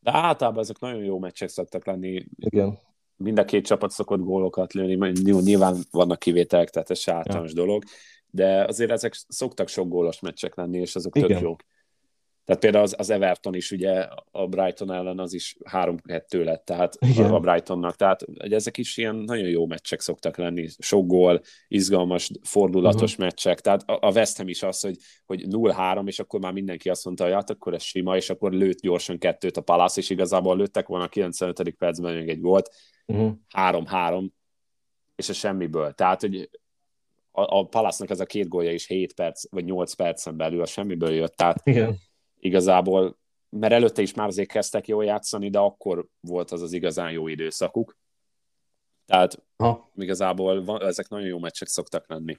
De általában ezek nagyon jó meccsek szoktak lenni. Igen. Mind a két csapat szokott gólokat lőni, nyilván vannak kivételek, tehát ez se általános ja. dolog, de azért ezek szoktak sok gólos meccsek lenni, és azok Igen. tök jók. Tehát például az, az Everton is ugye a Brighton ellen az is 3-2 lett, tehát Igen. a Brightonnak, tehát ezek is ilyen nagyon jó meccsek szoktak lenni, sok gól, izgalmas, fordulatos uh-huh. meccsek, tehát a West Ham is az, hogy, hogy 0-3, és akkor már mindenki azt mondta, hogy hát akkor ez sima, és akkor lőtt gyorsan kettőt a Palace, és igazából lőttek volna a 95. percben még egy volt, uh-huh. 3-3, és a semmiből. Tehát, hogy a, a Palace-nak ez a két gólja is 7 perc, vagy 8 percen belül a semmiből jött, tehát Igen igazából, mert előtte is már azért kezdtek jól játszani, de akkor volt az az igazán jó időszakuk. Tehát ha. igazából van, ezek nagyon jó meccsek szoktak lenni.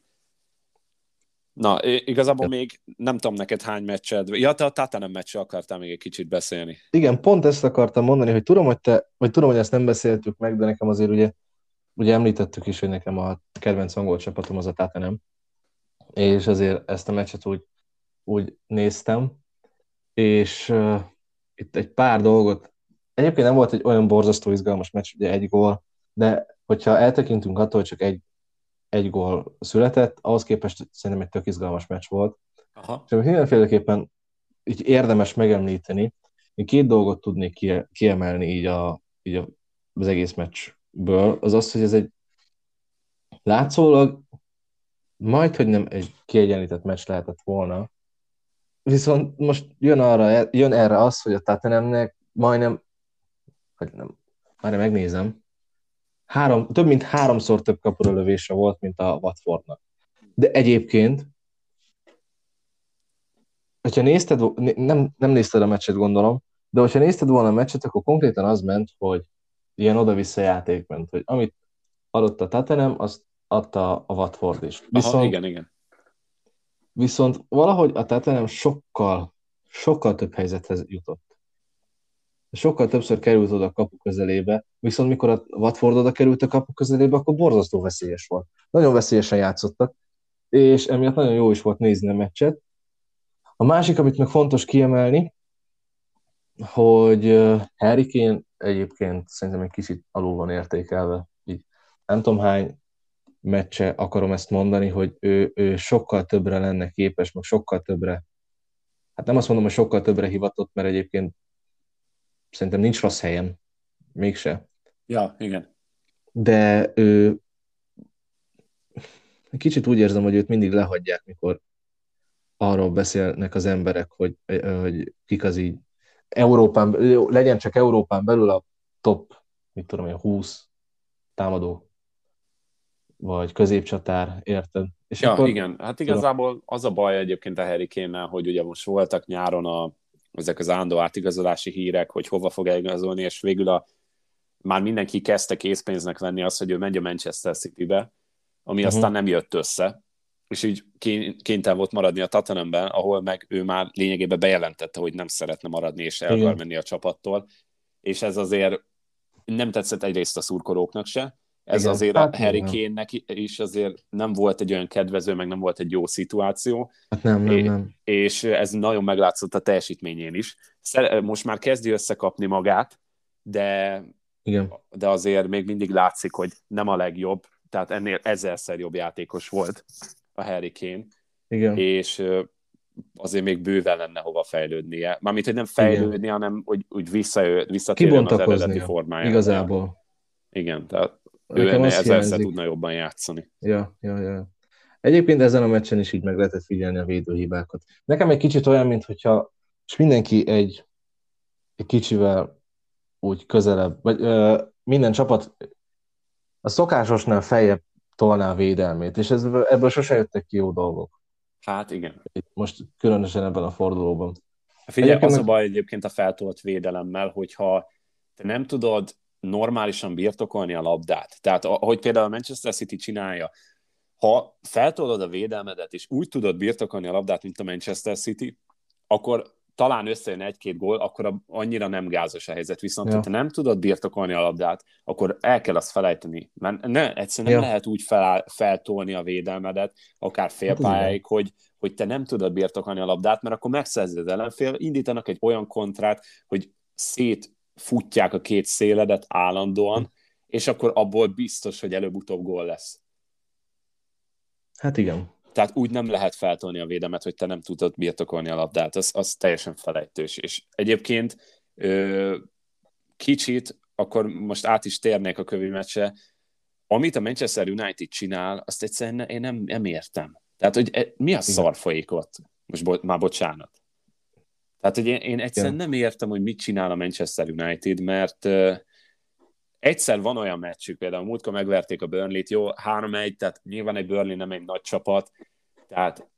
Na, igazából ja. még nem tudom neked hány meccsed. Ja, te a Tatanem meccsre akartál még egy kicsit beszélni. Igen, pont ezt akartam mondani, hogy tudom, hogy te, vagy tudom, hogy ezt nem beszéltük meg, de nekem azért ugye, ugye említettük is, hogy nekem a kedvenc angol csapatom az a Tatanem, és azért ezt a meccset úgy, úgy néztem, és uh, itt egy pár dolgot, egyébként nem volt egy olyan borzasztó izgalmas meccs, ugye egy gól, de hogyha eltekintünk attól, hogy csak egy, egy gól született, ahhoz képest szerintem egy tök izgalmas meccs volt. Aha. És mindenféleképpen így érdemes megemlíteni, én két dolgot tudnék kiemelni így, a, így a, az egész meccsből, az az, hogy ez egy látszólag majd, hogy nem egy kiegyenlített meccs lehetett volna, Viszont most jön, arra, jön erre az, hogy a Tottenhamnek majdnem, hogy nem, már megnézem, három, több mint háromszor több kapura lövése volt, mint a Watfordnak. De egyébként, hogyha nézted, nem, nem nézted a meccset, gondolom, de hogyha nézted volna a meccset, akkor konkrétan az ment, hogy ilyen oda-vissza játék ment, hogy amit adott a Tottenham, azt adta a Watford is. Viszont, Aha, igen, igen. Viszont valahogy a Tottenham sokkal, sokkal több helyzethez jutott. Sokkal többször került oda a kapu közelébe, viszont mikor a Watford oda került a kapu közelébe, akkor borzasztó veszélyes volt. Nagyon veszélyesen játszottak, és emiatt nagyon jó is volt nézni a meccset. A másik, amit meg fontos kiemelni, hogy Harry Kane egyébként szerintem egy kicsit alul van értékelve. Így nem tudom hány meccse akarom ezt mondani, hogy ő, ő sokkal többre lenne képes, meg sokkal többre, hát nem azt mondom, hogy sokkal többre hivatott, mert egyébként szerintem nincs rossz helyen, mégse. Ja, igen. De ő kicsit úgy érzem, hogy őt mindig lehagyják, mikor arról beszélnek az emberek, hogy, hogy kik az így Európán, legyen csak Európán belül a top, mit tudom én, 20 támadó vagy középcsatár, érted? És ja, akkor, igen. Hát igazából az a baj egyébként a Harry kane hogy ugye most voltak nyáron a, ezek az ándó átigazolási hírek, hogy hova fog eligazolni, és végül a, már mindenki kezdte készpénznek venni azt, hogy ő megy a Manchester City-be, ami uh-huh. aztán nem jött össze, és így kénytelen volt maradni a Tottenhamben, ahol meg ő már lényegében bejelentette, hogy nem szeretne maradni, és el akar menni a csapattól, és ez azért nem tetszett egyrészt a szurkolóknak se, ez Igen, azért hát a Harry Kane-nek is azért nem volt egy olyan kedvező, meg nem volt egy jó szituáció. Hát nem, nem, nem. És ez nagyon meglátszott a teljesítményén is. Most már kezdi összekapni magát, de, Igen. de azért még mindig látszik, hogy nem a legjobb, tehát ennél ezerszer jobb játékos volt a Harry Kane. Igen. És azért még bőven lenne hova fejlődnie. Mármint, hogy nem fejlődni, Igen. hanem hogy úgy vissza, visszatérjen az eredeti formájára. Igazából. Igen, tehát ő enne ezerszer tudna jobban játszani. Ja, ja, ja. Egyébként ezen a meccsen is így meg lehetett figyelni a védőhibákat. Nekem egy kicsit olyan, mintha és mindenki egy, egy kicsivel úgy közelebb, vagy ö, minden csapat a szokásosnál feljebb tolná a védelmét, és ez, ebből sose jöttek ki jó dolgok. Hát igen. Most különösen ebben a fordulóban. Figyelj, egyébként az a baj egyébként a feltolt védelemmel, hogyha te nem tudod normálisan birtokolni a labdát. Tehát ahogy például a Manchester City csinálja, ha feltolod a védelmedet, és úgy tudod birtokolni a labdát, mint a Manchester City, akkor talán összejön egy-két gól, akkor annyira nem gázos a helyzet. Viszont, ja. ha te nem tudod birtokolni a labdát, akkor el kell azt felejteni. Mert ne, egyszerűen ja. nem lehet úgy fel, feltolni a védelmedet, akár félpályáig, hát, hogy, hogy te nem tudod birtokolni a labdát, mert akkor megszerzed ellenfél, indítanak egy olyan kontrát, hogy szét futják a két széledet állandóan, és akkor abból biztos, hogy előbb-utóbb gól lesz. Hát igen. Tehát úgy nem lehet feltolni a védemet, hogy te nem tudod birtokolni a labdát, az, az teljesen felejtős. És egyébként ö, kicsit, akkor most át is térnék a kövi meccse, amit a Manchester United csinál, azt egyszerűen én nem, nem értem. Tehát, hogy e, mi a szar folyik ott? Most bo- már bocsánat. Tehát, hogy én, én egyszerűen nem értem, hogy mit csinál a Manchester United, mert uh, egyszer van olyan meccsük, például múltkor megverték a Burnley-t, jó, 3-1, tehát nyilván egy Burnley nem egy nagy csapat, tehát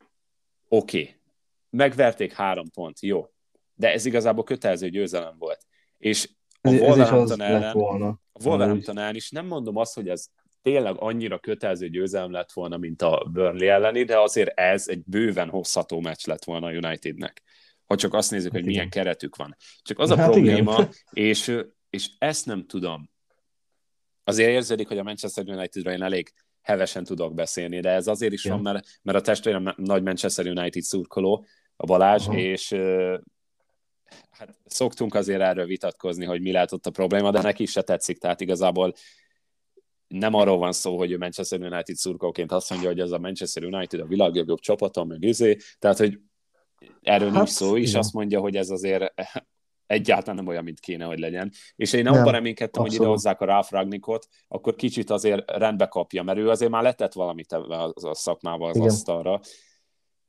oké, okay. megverték három pont, jó, de ez igazából kötelező győzelem volt. És a Wolverhampton ellen, a Wolverhampton ellen is nem mondom azt, hogy ez tényleg annyira kötelező győzelem lett volna, mint a Burnley elleni, de azért ez egy bőven hozható meccs lett volna a Unitednek. Ha csak azt nézzük, hogy milyen keretük van. Csak az a hát probléma, és, és ezt nem tudom. Azért érződik, hogy a Manchester Unitedra én elég hevesen tudok beszélni, de ez azért is Igen. van, mert, mert a testvérem nagy Manchester United szurkoló, a Balázs, Aha. és hát szoktunk azért erről vitatkozni, hogy mi lehet ott a probléma, de neki is se tetszik, tehát igazából nem arról van szó, hogy ő Manchester United szurkolóként azt mondja, hogy ez a Manchester United a világ legjobb csapata, meg izé, tehát hogy erről hát, nincs szó, és azt mondja, hogy ez azért egyáltalán nem olyan, mint kéne, hogy legyen. És én abban reménykedtem, hogy ide hozzák a Ralph Ragnikot, akkor kicsit azért rendbe kapja, mert ő azért már letett valamit a szakmával az Igen. asztalra,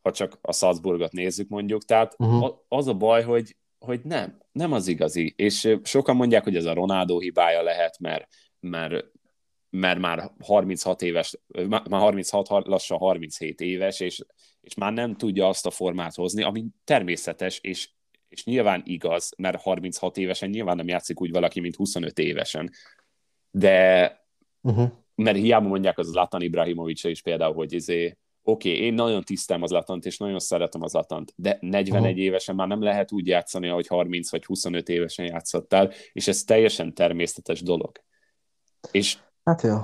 ha csak a Salzburgot nézzük mondjuk. Tehát uh-huh. az a baj, hogy, hogy nem, nem az igazi. És sokan mondják, hogy ez a Ronaldo hibája lehet, mert, mert mert már 36 éves, már 36, lassan 37 éves, és, és már nem tudja azt a formát hozni, ami természetes, és, és nyilván igaz, mert 36 évesen nyilván nem játszik úgy valaki, mint 25 évesen. De uh-huh. mert hiába mondják az Zlatan Ibrahimovic is például, hogy izé, oké, okay, én nagyon tisztem az Latant, és nagyon szeretem az Latant, de 41 uh-huh. évesen már nem lehet úgy játszani, ahogy 30 vagy 25 évesen játszottál, és ez teljesen természetes dolog. És Hát jó.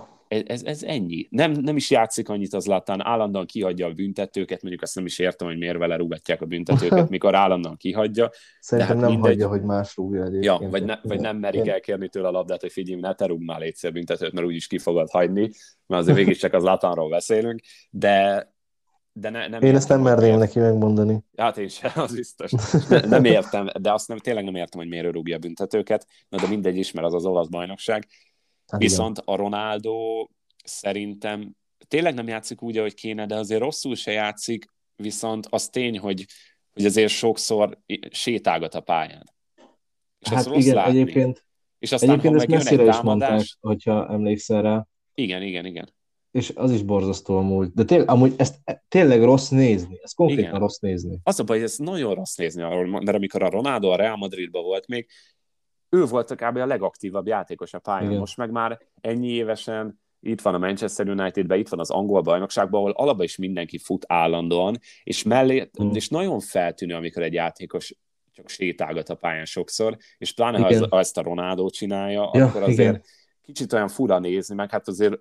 Ez, ez, ennyi. Nem, nem is játszik annyit az Latán, állandóan kihagyja a büntetőket, mondjuk azt nem is értem, hogy miért vele rúgatják a büntetőket, mikor állandóan kihagyja. Szerintem hát nem mindegy... hagyja, hogy más rúgja egyébként. Ja, vagy, ne, vagy nem merik elkérni tőle a labdát, hogy figyelj, ne te rúg már létszer büntetőt, mert úgyis ki fogod hagyni, mert azért végig csak az Latánról beszélünk, de de ne, nem én ezt nem merném neki megmondani. Hát én sem, az biztos. Ne, nem értem, de azt nem, tényleg nem értem, hogy miért rúgja a büntetőket, na de mindegy is, mert az az olasz bajnokság. Hát Viszont igen. a Ronaldo szerintem tényleg nem játszik úgy, ahogy kéne, de azért rosszul se játszik, viszont az tény, hogy, hogy azért sokszor sétálgat a pályán. És hát rossz igen, látni. egyébként, és aztán, egyébként ha ezt messzire is mondták, hogyha emlékszel rá. Igen, igen, igen. És az is borzasztó amúgy. De tényleg, amúgy ezt tényleg rossz nézni. Ez konkrétan igen. rossz nézni. Az a baj, hogy ez nagyon rossz nézni, mert amikor a Ronaldo a Real Madridban volt még, ő volt kb. a legaktívabb játékos a pályán. Igen. Most meg már ennyi évesen itt van a Manchester Unitedben, itt van az angol bajnokságban, ahol alapban is mindenki fut állandóan, és mellé, mm. és nagyon feltűnő, amikor egy játékos csak sétálgat a pályán sokszor, és pláne igen. ha, ezt a Ronaldo csinálja, ja, akkor azért igen. kicsit olyan fura nézni, meg hát azért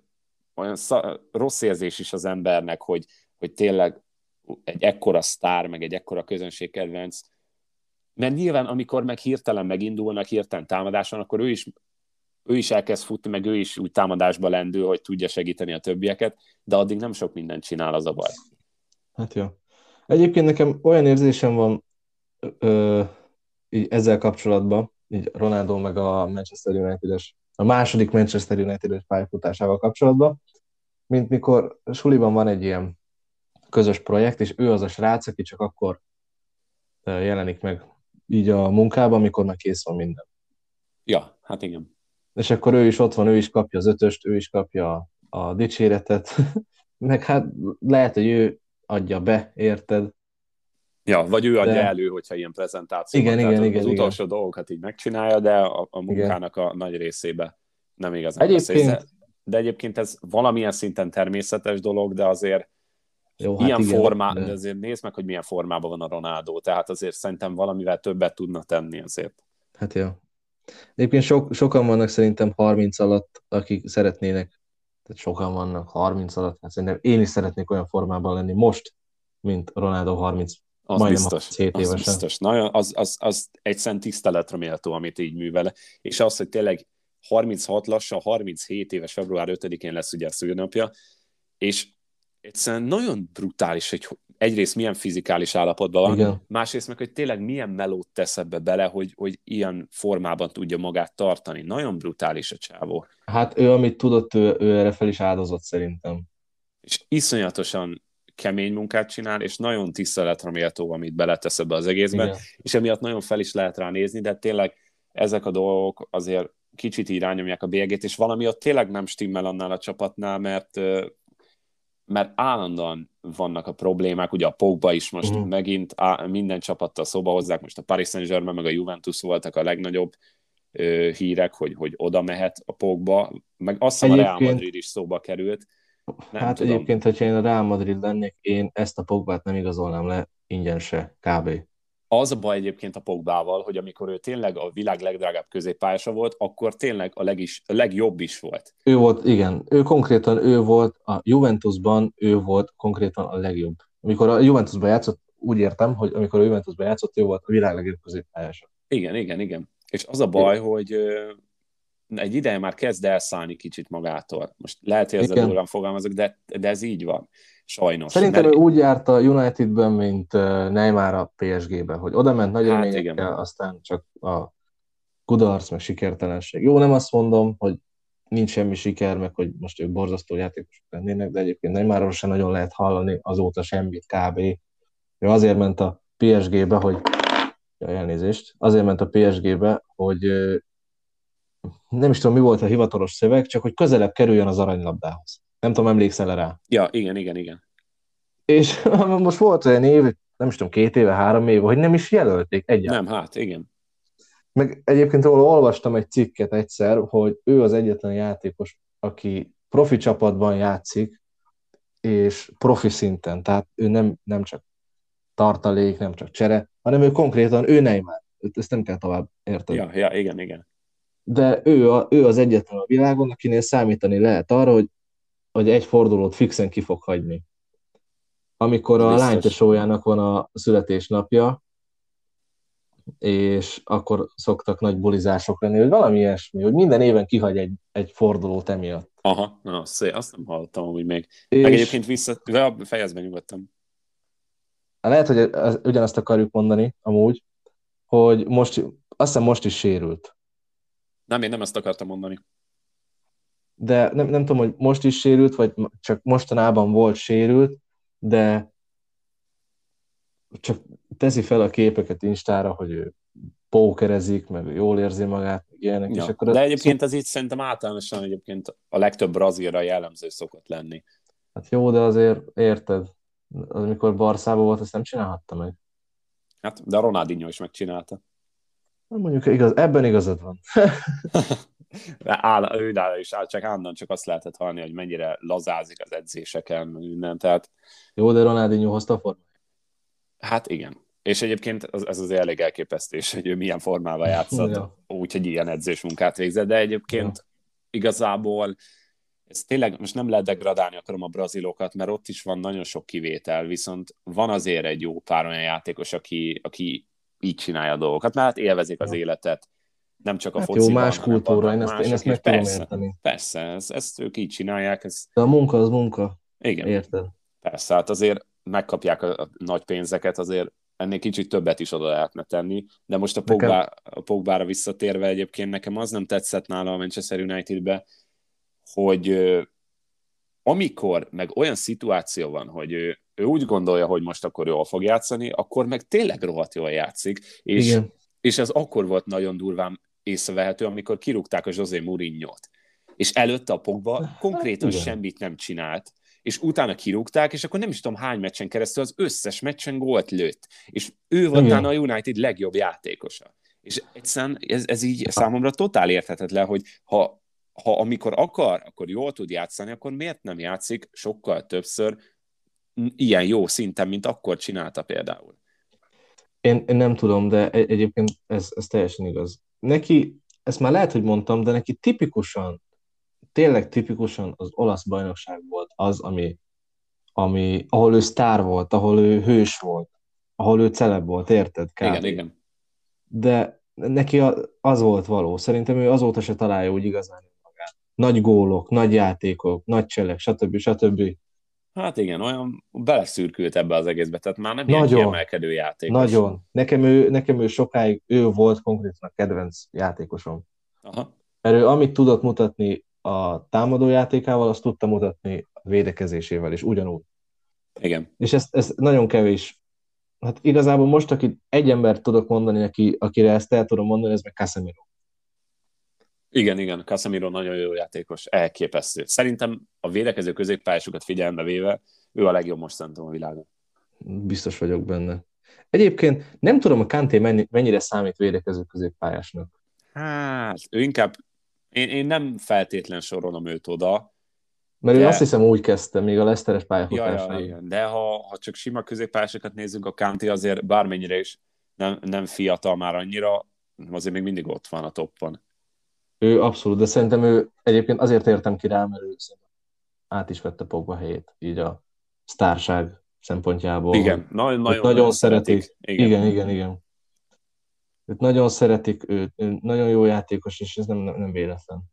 olyan szá- rossz érzés is az embernek, hogy, hogy tényleg egy ekkora sztár, meg egy ekkora közönségkedvenc mert nyilván, amikor meg hirtelen megindulnak, hirtelen támadáson, akkor ő is, ő is elkezd futni, meg ő is úgy támadásba lendül, hogy tudja segíteni a többieket, de addig nem sok mindent csinál az a baj. Hát jó. Egyébként nekem olyan érzésem van ö, így ezzel kapcsolatban, így Ronaldo meg a Manchester United-es, a második Manchester United-es pályafutásával kapcsolatban, mint mikor suliban van egy ilyen közös projekt, és ő az a srác, aki csak akkor jelenik meg így a munkában, amikor már kész van minden. Ja, hát igen. És akkor ő is ott van, ő is kapja az ötöst, ő is kapja a dicséretet, meg hát lehet, hogy ő adja be, érted? Ja, vagy ő adja de... elő, hogyha ilyen prezentáció igen, van. Igen, igen, az igen, utolsó igen. dolgokat így megcsinálja, de a, a munkának igen. a nagy részébe nem igazán egyébként... beszél. De egyébként ez valamilyen szinten természetes dolog, de azért jó, hát ilyen igen, formá, de... azért nézd meg, hogy milyen formában van a Ronaldo, tehát azért szerintem valamivel többet tudna tenni azért. Hát jó. Egyébként sok, sokan vannak szerintem 30 alatt, akik szeretnének, tehát sokan vannak 30 alatt, hát szerintem én is szeretnék olyan formában lenni most, mint Ronaldo 30 Az Majdnem biztos, 7 évesen. az biztos. Nagyon, az, az, az egyszerűen tiszteletre méltó, amit így művel. És az, hogy tényleg 36 lassan, 37 éves február 5-én lesz ugye a szülnapja, és egyszerűen nagyon brutális, hogy egyrészt milyen fizikális állapotban van, Igen. másrészt meg, hogy tényleg milyen melót tesz ebbe bele, hogy, hogy ilyen formában tudja magát tartani. Nagyon brutális a csávó. Hát ő, amit tudott, ő, ő erre fel is áldozott szerintem. És iszonyatosan kemény munkát csinál, és nagyon tiszteletre méltó, amit beletesz ebbe az egészben, Igen. és emiatt nagyon fel is lehet rá nézni, de tényleg ezek a dolgok azért kicsit irányomják a bélyegét, és valami ott tényleg nem stimmel annál a csapatnál, mert mert állandóan vannak a problémák, ugye a Pogba is most uh-huh. megint á, minden csapattal szóba hozzák, most a Paris Saint-Germain meg a Juventus voltak a legnagyobb ö, hírek, hogy, hogy oda mehet a Pogba, meg azt hiszem a Real Madrid is szóba került. Nem hát tudom. egyébként, hogyha én a Real Madrid lennék, én ezt a Pogbát nem igazolnám le ingyen se, kb. Az a baj egyébként a Pogbával, hogy amikor ő tényleg a világ legdrágább középpályása volt, akkor tényleg a, legis, a legjobb is volt. Ő volt, igen. Ő konkrétan ő volt a Juventusban, ő volt konkrétan a legjobb. Amikor a Juventusban játszott, úgy értem, hogy amikor a Juventusban játszott, ő volt a világ legjobb középpályása. Igen, igen, igen. És az a baj, igen. hogy egy ideje már kezd elszállni kicsit magától. Most lehet, hogy ezzel durván fogalmazok, de, de ez így van. Sajnos. Szerintem mert... ő úgy járt a Unitedben, mint Neymar a PSG-ben, hogy oda ment nagy hát, élményekkel, aztán csak a kudarc, meg sikertelenség. Jó, nem azt mondom, hogy nincs semmi siker, meg hogy most ők borzasztó játékosok lennének, de egyébként Neymarról sem nagyon lehet hallani azóta semmit kb. Ő azért ment a PSG-be, hogy ja, elnézést, azért ment a PSG-be, hogy nem is tudom, mi volt a hivatalos szöveg, csak hogy közelebb kerüljön az aranylabdához. Nem tudom, emlékszel rá? Ja, igen, igen, igen. És most volt olyan év, nem is tudom, két éve, három éve, hogy nem is jelölték egyáltalán. Nem, hát igen. Meg egyébként róla olvastam egy cikket egyszer, hogy ő az egyetlen játékos, aki profi csapatban játszik, és profi szinten, tehát ő nem, nem csak tartalék, nem csak csere, hanem ő konkrétan, ő Neymar. Ezt nem kell tovább érteni. Ja, ja, igen, igen. De ő, a, ő az egyetlen a világon, akinél számítani lehet arra, hogy hogy egy fordulót fixen ki fog hagyni. Amikor a lánytesójának van a születésnapja, és akkor szoktak nagy bulizások lenni, hogy valami ilyesmi, hogy minden éven kihagy egy, egy fordulót emiatt. Aha, na, szé, azt nem hallottam hogy még. És... Meg egyébként vissza, fejezben nyugodtam. Lehet, hogy ugyanazt akarjuk mondani, amúgy, hogy most, azt hiszem most is sérült. Nem, én nem ezt akartam mondani de nem, nem tudom, hogy most is sérült, vagy csak mostanában volt sérült, de csak teszi fel a képeket Instára, hogy ő pókerezik, meg jól érzi magát, ilyenek. Ja, és akkor de egyébként ez így szerintem általánosan egyébként a legtöbb brazilra jellemző szokott lenni. Hát jó, de azért érted, amikor Barszában volt, ezt nem csinálhatta meg. Hát, de a Ronaldinho is megcsinálta. Mondjuk igaz, ebben igazad van. áll, ő nála is áll, csak állandóan csak azt lehetett hallani, hogy mennyire lazázik az edzéseken, minden, tehát... Jó, de Ronaldinho hozta a formát. Hát igen. És egyébként ez, ez az elég elképesztő, hogy ő milyen formával játszott, ja. úgyhogy ilyen edzés munkát végzett, de egyébként ja. igazából ez tényleg most nem lehet degradálni akarom a brazilokat, mert ott is van nagyon sok kivétel, viszont van azért egy jó pár olyan játékos, aki, aki így csinálja a dolgokat, mert hát élvezik az életet, nem csak a hát fociban. Jó, más kultúra, én ezt, én ezt meg tudom persze, érteni. Persze, ezt, ezt ők így csinálják. Ez... De a munka az munka. Igen. Érted? Persze, hát azért megkapják a, a nagy pénzeket, azért ennél kicsit többet is oda lehetne tenni, de most a, Pogba, nekem... a Pogbára visszatérve egyébként nekem az nem tetszett nála a Manchester Unitedbe, hogy amikor meg olyan szituáció van, hogy ő, ő úgy gondolja, hogy most akkor jól fog játszani, akkor meg tényleg rohadt jól játszik, és, Igen. és ez akkor volt nagyon durván észrevehető, amikor kirúgták a José Mourinho-t. És előtte a Pogba konkrétan hát, semmit nem csinált, és utána kirúgták, és akkor nem is tudom hány meccsen keresztül az összes meccsen gólt lőtt. És ő volt a United legjobb játékosa. És egyszerűen ez, ez így számomra totál érthetetlen, hogy ha, ha amikor akar, akkor jól tud játszani, akkor miért nem játszik sokkal többször ilyen jó szinten, mint akkor csinálta például? Én, én nem tudom, de egy, egyébként ez, ez teljesen igaz neki, ezt már lehet, hogy mondtam, de neki tipikusan, tényleg tipikusan az olasz bajnokság volt az, ami, ami, ahol ő sztár volt, ahol ő hős volt, ahol ő celeb volt, érted? Kb. Igen, igen. De neki az volt való. Szerintem ő azóta se találja úgy igazán magát. Nagy gólok, nagy játékok, nagy cselek, stb. stb. Hát igen, olyan beleszürkült ebbe az egészbe, tehát már nem nagyon, ilyen kiemelkedő játékos. Nagyon. Nekem ő, nekem ő sokáig, ő volt konkrétan a kedvenc játékosom. Aha. Mert ő amit tudott mutatni a támadó játékával, azt tudta mutatni a védekezésével is, ugyanúgy. Igen. És ez, ez nagyon kevés. Hát igazából most, aki egy embert tudok mondani, aki, akire ezt el tudom mondani, ez meg Casemiro. Igen, igen, Casemiro nagyon jó játékos, elképesztő. Szerintem a védekező középpályásokat figyelembe véve, ő a legjobb most szerintem a világon. Biztos vagyok benne. Egyébként nem tudom, a Kanté mennyire számít védekező középpályásnak. Hát, ő inkább, én, én nem feltétlen sorolom őt oda. Mert de... ő azt hiszem úgy kezdte, még a Leszteres pályafutásán. Ja, ja. De ha, ha csak sima középpályásokat nézzük, a Kanté azért bármennyire is nem, nem fiatal már annyira, azért még mindig ott van a toppon. Ő abszolút, de szerintem ő egyébként azért értem ki rá, mert ő át is vette Pogba helyét, így a sztárság szempontjából. Igen, nagyon, nagyon, nagyon szeretik. szeretik. Igen. igen, igen, igen. Őt nagyon szeretik, ő, ő nagyon jó játékos, és ez nem, nem, nem véletlen.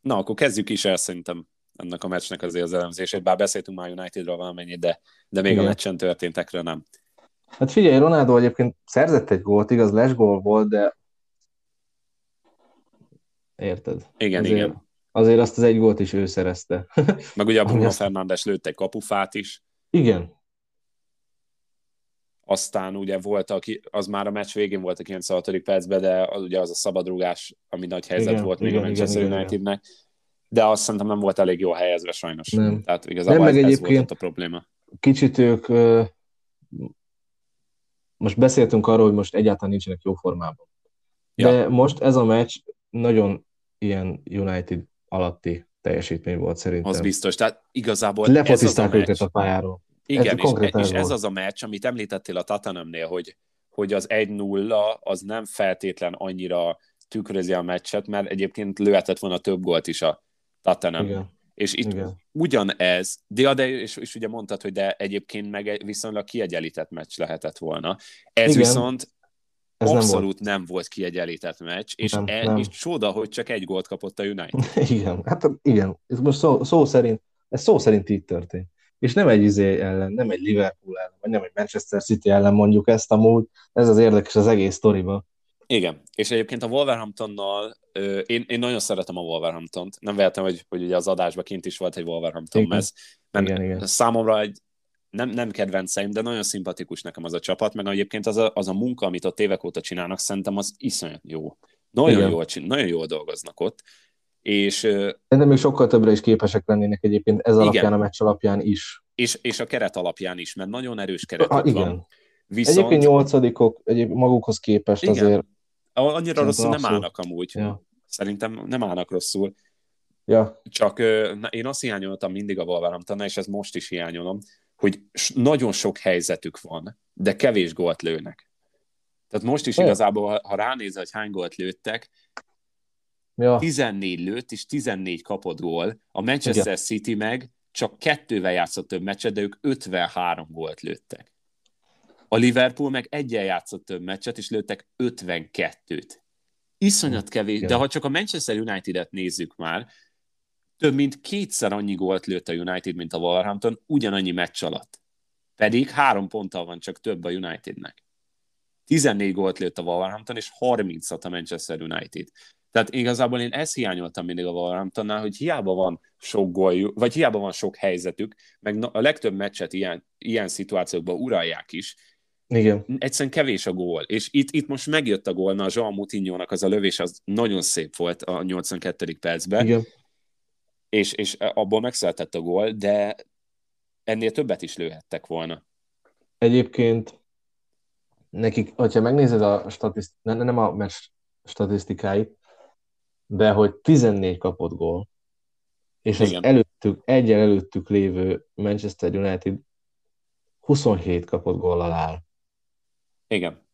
Na, akkor kezdjük is el szerintem ennek a meccsnek azért az elemzését, bár beszéltünk már Unitedról valamennyit, de, de még Igen. a meccsen történtekről nem. Hát figyelj, Ronaldo egyébként szerzett egy gólt, igaz, les gól volt, de Érted? Igen, azért, igen. Azért azt az egy gólt is ő szerezte. Meg ugye a Bruno azt... Fernández lőtt egy kapufát is. Igen. Aztán ugye volt, aki, az már a meccs végén volt a 96. percben, de az, ugye az a szabadrugás, ami nagy helyzet igen, volt még igen, a Manchester igen, Unitednek. De azt szerintem nem volt elég jó helyezve sajnos. Nem. Tehát igazából nem, meg ez, ez volt a probléma. Kicsit ők most beszéltünk arról, hogy most egyáltalán nincsenek jó formában. Ja. De most ez a meccs nagyon ilyen United alatti teljesítmény volt szerintem. Az biztos, tehát igazából Lefotiszták őket a pályáról. Igen, ez és, és ez az a meccs, amit említettél a Tatanemnél, hogy, hogy az 1-0 az nem feltétlen annyira tükrözi a meccset, mert egyébként lőhetett volna több gólt is a Tatanem. Igen. És itt Igen. ugyanez, de, de és, és ugye mondtad, hogy de egyébként meg viszonylag kiegyenlített meccs lehetett volna. Ez Igen. viszont ez Abszolút nem volt. nem volt kiegyenlített meccs, és, nem, el, nem. és csoda, hogy csak egy gólt kapott a United. igen, hát igen, ez most szó, szó szerint, ez szó szerint így történt. És nem egy izé ellen, nem egy Liverpool ellen, vagy nem egy Manchester City ellen mondjuk ezt amúgy, ez az érdekes az egész sztoriban. Igen, és egyébként a Wolverhamptonnal, én, én nagyon szeretem a Wolverhamptont, nem vehetem, hogy, hogy ugye az adásban kint is volt egy Wolverhampton mez, mert igen, igen. számomra egy nem, nem kedvenceim, de nagyon szimpatikus nekem az a csapat, meg egyébként az a, az a munka, amit ott évek óta csinálnak, szerintem az iszonyat jó. Nagyon, jól, nagyon jól dolgoznak ott. És, Szerintem még sokkal többre is képesek lennének egyébként ez alapján, igen. a meccs alapján is. És, és a keret alapján is, mert nagyon erős keret ah, igen. van. Viszont... Egyébként nyolcadikok egyéb magukhoz képest igen. azért... Annyira rosszul nem állnak amúgy. Ja. Szerintem nem állnak rosszul. Ja. Csak na, én azt hiányoltam mindig a Wolverhamptonnál, és ez most is hiányolom, hogy nagyon sok helyzetük van, de kevés gólt lőnek. Tehát most is igazából, ha ránézel, hogy hány gólt lőttek, ja. 14 lőtt, és 14 kapott gól. A Manchester Igen. City meg csak kettővel játszott több meccset, de ők 53 gólt lőttek. A Liverpool meg egyen játszott több meccset, és lőttek 52-t. Iszonyat kevés, de ha csak a Manchester United-et nézzük már, több mint kétszer annyi gólt lőtt a United, mint a Wolverhampton, ugyanannyi meccs alatt. Pedig három ponttal van csak több a Unitednek. 14 gólt lőtt a Wolverhampton, és 30-at a Manchester United. Tehát igazából én ezt hiányoltam mindig a Wolverhamptonnál, hogy hiába van sok góljuk, vagy hiába van sok helyzetük, meg a legtöbb meccset ilyen, ilyen szituációkban uralják is, igen. Egyszerűen kevés a gól. És itt, itt most megjött a gól, na a Jean moutinho az a lövés, az nagyon szép volt a 82. percben. Igen és, és abból megszületett a gól, de ennél többet is lőhettek volna. Egyébként nekik, hogyha megnézed a statiszt, nem a meccs statisztikáit, de hogy 14 kapott gól, és Igen. az előttük, egyen előttük lévő Manchester United 27 kapott góllal áll. Igen.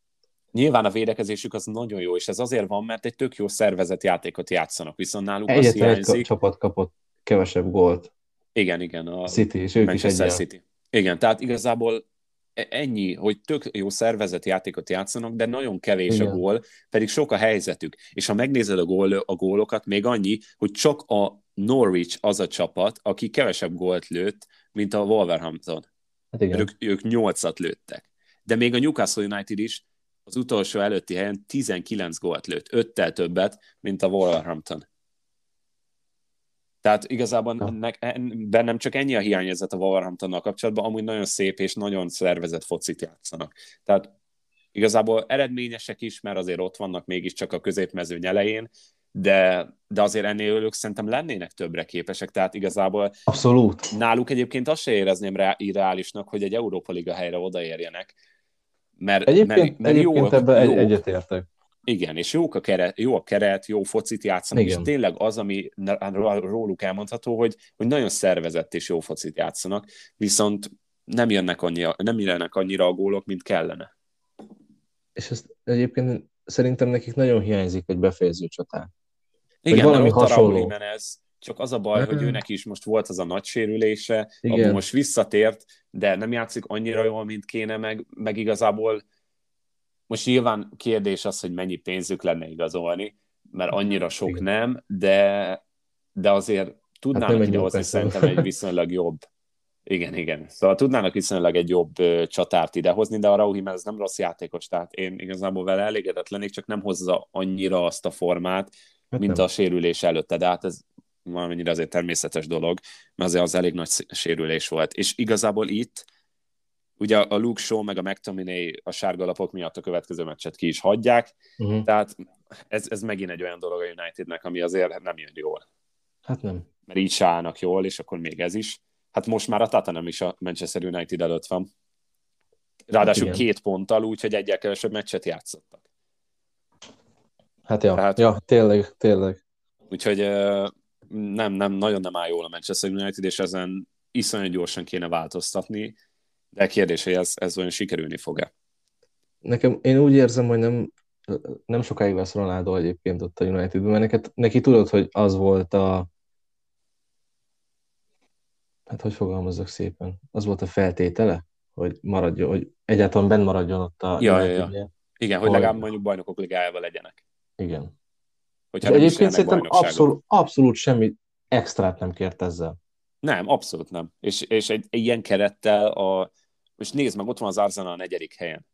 Nyilván a védekezésük az nagyon jó, és ez azért van, mert egy tök jó szervezett játékot játszanak, viszont náluk Egyetlen az hiányzik... egy csapat kapott kevesebb gólt. Igen, igen. A City, és ők Manchester is City. Igen, tehát igazából e, ennyi, hogy tök jó szervezeti játékot játszanak, de nagyon kevés Igen. a gól, pedig sok a helyzetük. És ha megnézed a, gól, a gólokat, még annyi, hogy csak a Norwich az a csapat, aki kevesebb gólt lőtt, mint a Wolverhampton. Hát igen. Ők, ők nyolcat lőttek. De még a Newcastle United is az utolsó előtti helyen 19 gólt lőtt, öttel többet, mint a Wolverhampton. Tehát igazából ennek, bennem csak ennyi a hiányzat a Wolverhamptonnal kapcsolatban, amúgy nagyon szép és nagyon szervezett focit játszanak. Tehát igazából eredményesek is, mert azért ott vannak mégiscsak a középmező elején, de, de azért ennél ők szerintem lennének többre képesek, tehát igazából Abszolút. náluk egyébként azt se érezném irreálisnak, hogy egy Európa Liga helyre odaérjenek, mert, egyébként, mert, mert egyébként jó, ebben jó, egyetértek. Igen, és jók a keret, jó a keret, jó focit játszanak, Igen. és tényleg az, ami róluk elmondható, hogy, hogy nagyon szervezett és jó focit játszanak, viszont nem jönnek, annyira, nem jönnek annyira a gólok, mint kellene. És ezt egyébként szerintem nekik nagyon hiányzik egy befejező csatár. Igen, valami mert ott hasonló. a Jimenez, csak az a baj, hogy őnek is most volt az a nagy sérülése, Igen. most visszatért, de nem játszik annyira jól, mint kéne, meg, meg igazából most nyilván kérdés az, hogy mennyi pénzük lenne igazolni, mert annyira sok nem, de, de azért tudnának hát idehozni szerintem egy viszonylag jobb. Igen, igen. Szóval tudnának viszonylag egy jobb ö, csatárt idehozni, de a Raúl Jimenez nem rossz játékos, tehát én igazából vele elégedett lennék, csak nem hozza annyira azt a formát, hát mint nem. a sérülés előtte, de hát ez valamennyire azért természetes dolog, mert azért az elég nagy sérülés volt. És igazából itt ugye a Luke Shaw meg a McTominay a sárga lapok miatt a következő meccset ki is hagyják, uh-huh. tehát ez, ez megint egy olyan dolog a Unitednek, ami azért nem jön jól. Hát nem. Mert így se állnak jól, és akkor még ez is. Hát most már a Tottenham is a Manchester United előtt van. Ráadásul hát két ponttal, úgyhogy egyel kevesebb meccset játszottak. Hát ja, Tehát, ja tényleg, tényleg. Úgyhogy nem, nem, nagyon nem áll jól a Manchester United, és ezen iszonyat gyorsan kéne változtatni, de kérdés, hogy ez, ez olyan sikerülni fog-e? Nekem, én úgy érzem, hogy nem, nem sokáig lesz Ronaldo egyébként ott a Unitedben, mert neki, neki tudod, hogy az volt a hát hogy fogalmazok szépen, az volt a feltétele, hogy maradjon, hogy egyáltalán benn maradjon ott a ja, ja, ja. Igen, hogy, hogy legalább mondjuk bajnokok ligájával legyenek. Igen. Hogyha egyébként szerintem abszolút, abszolút semmi extrát nem kért ezzel. Nem, abszolút nem. És, és egy, egy ilyen kerettel a, most nézd meg, ott van az Arsenal a negyedik helyen.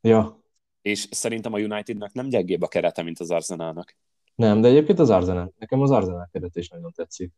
Ja. És szerintem a Unitednak nem gyengébb a kerete, mint az Arsenalnak. Nem, de egyébként az Arsenal. Nekem az Arsenal keret is nagyon tetszik.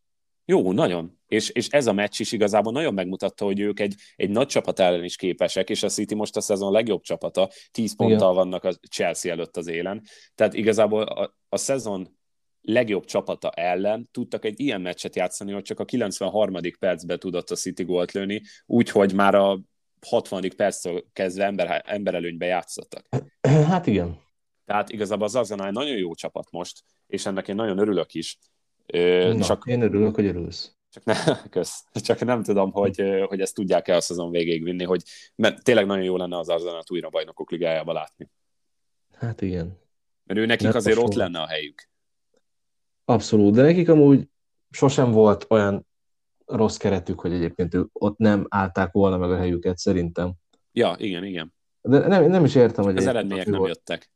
Jó, nagyon. És, és ez a meccs is igazából nagyon megmutatta, hogy ők egy, egy nagy csapat ellen is képesek, és a City most a szezon legjobb csapata, 10 ponttal Igen. vannak a Chelsea előtt az élen. Tehát igazából a, a szezon legjobb csapata ellen tudtak egy ilyen meccset játszani, hogy csak a 93. percben tudott a City gólt lőni, úgyhogy már a 60. perctől kezdve ember, emberelőnybe játszottak. Hát igen. Tehát igazából az Arsenal nagyon jó csapat most, és ennek én nagyon örülök is. Na, csak, én örülök, hogy örülsz. Csak, ne, kösz. csak nem tudom, hogy, hogy ezt tudják-e a szezon végéig vinni, hogy, mert tényleg nagyon jó lenne az arsenal újra bajnokok ligájába látni. Hát igen. Mert ő nekik Mert azért ott lenne a helyük. Abszolút, de nekik amúgy sosem volt olyan rossz keretük, hogy egyébként ők ott nem állták volna meg a helyüket, szerintem. Ja, igen, igen. De nem, nem is értem, hogy... Az eredmények nem volt. jöttek.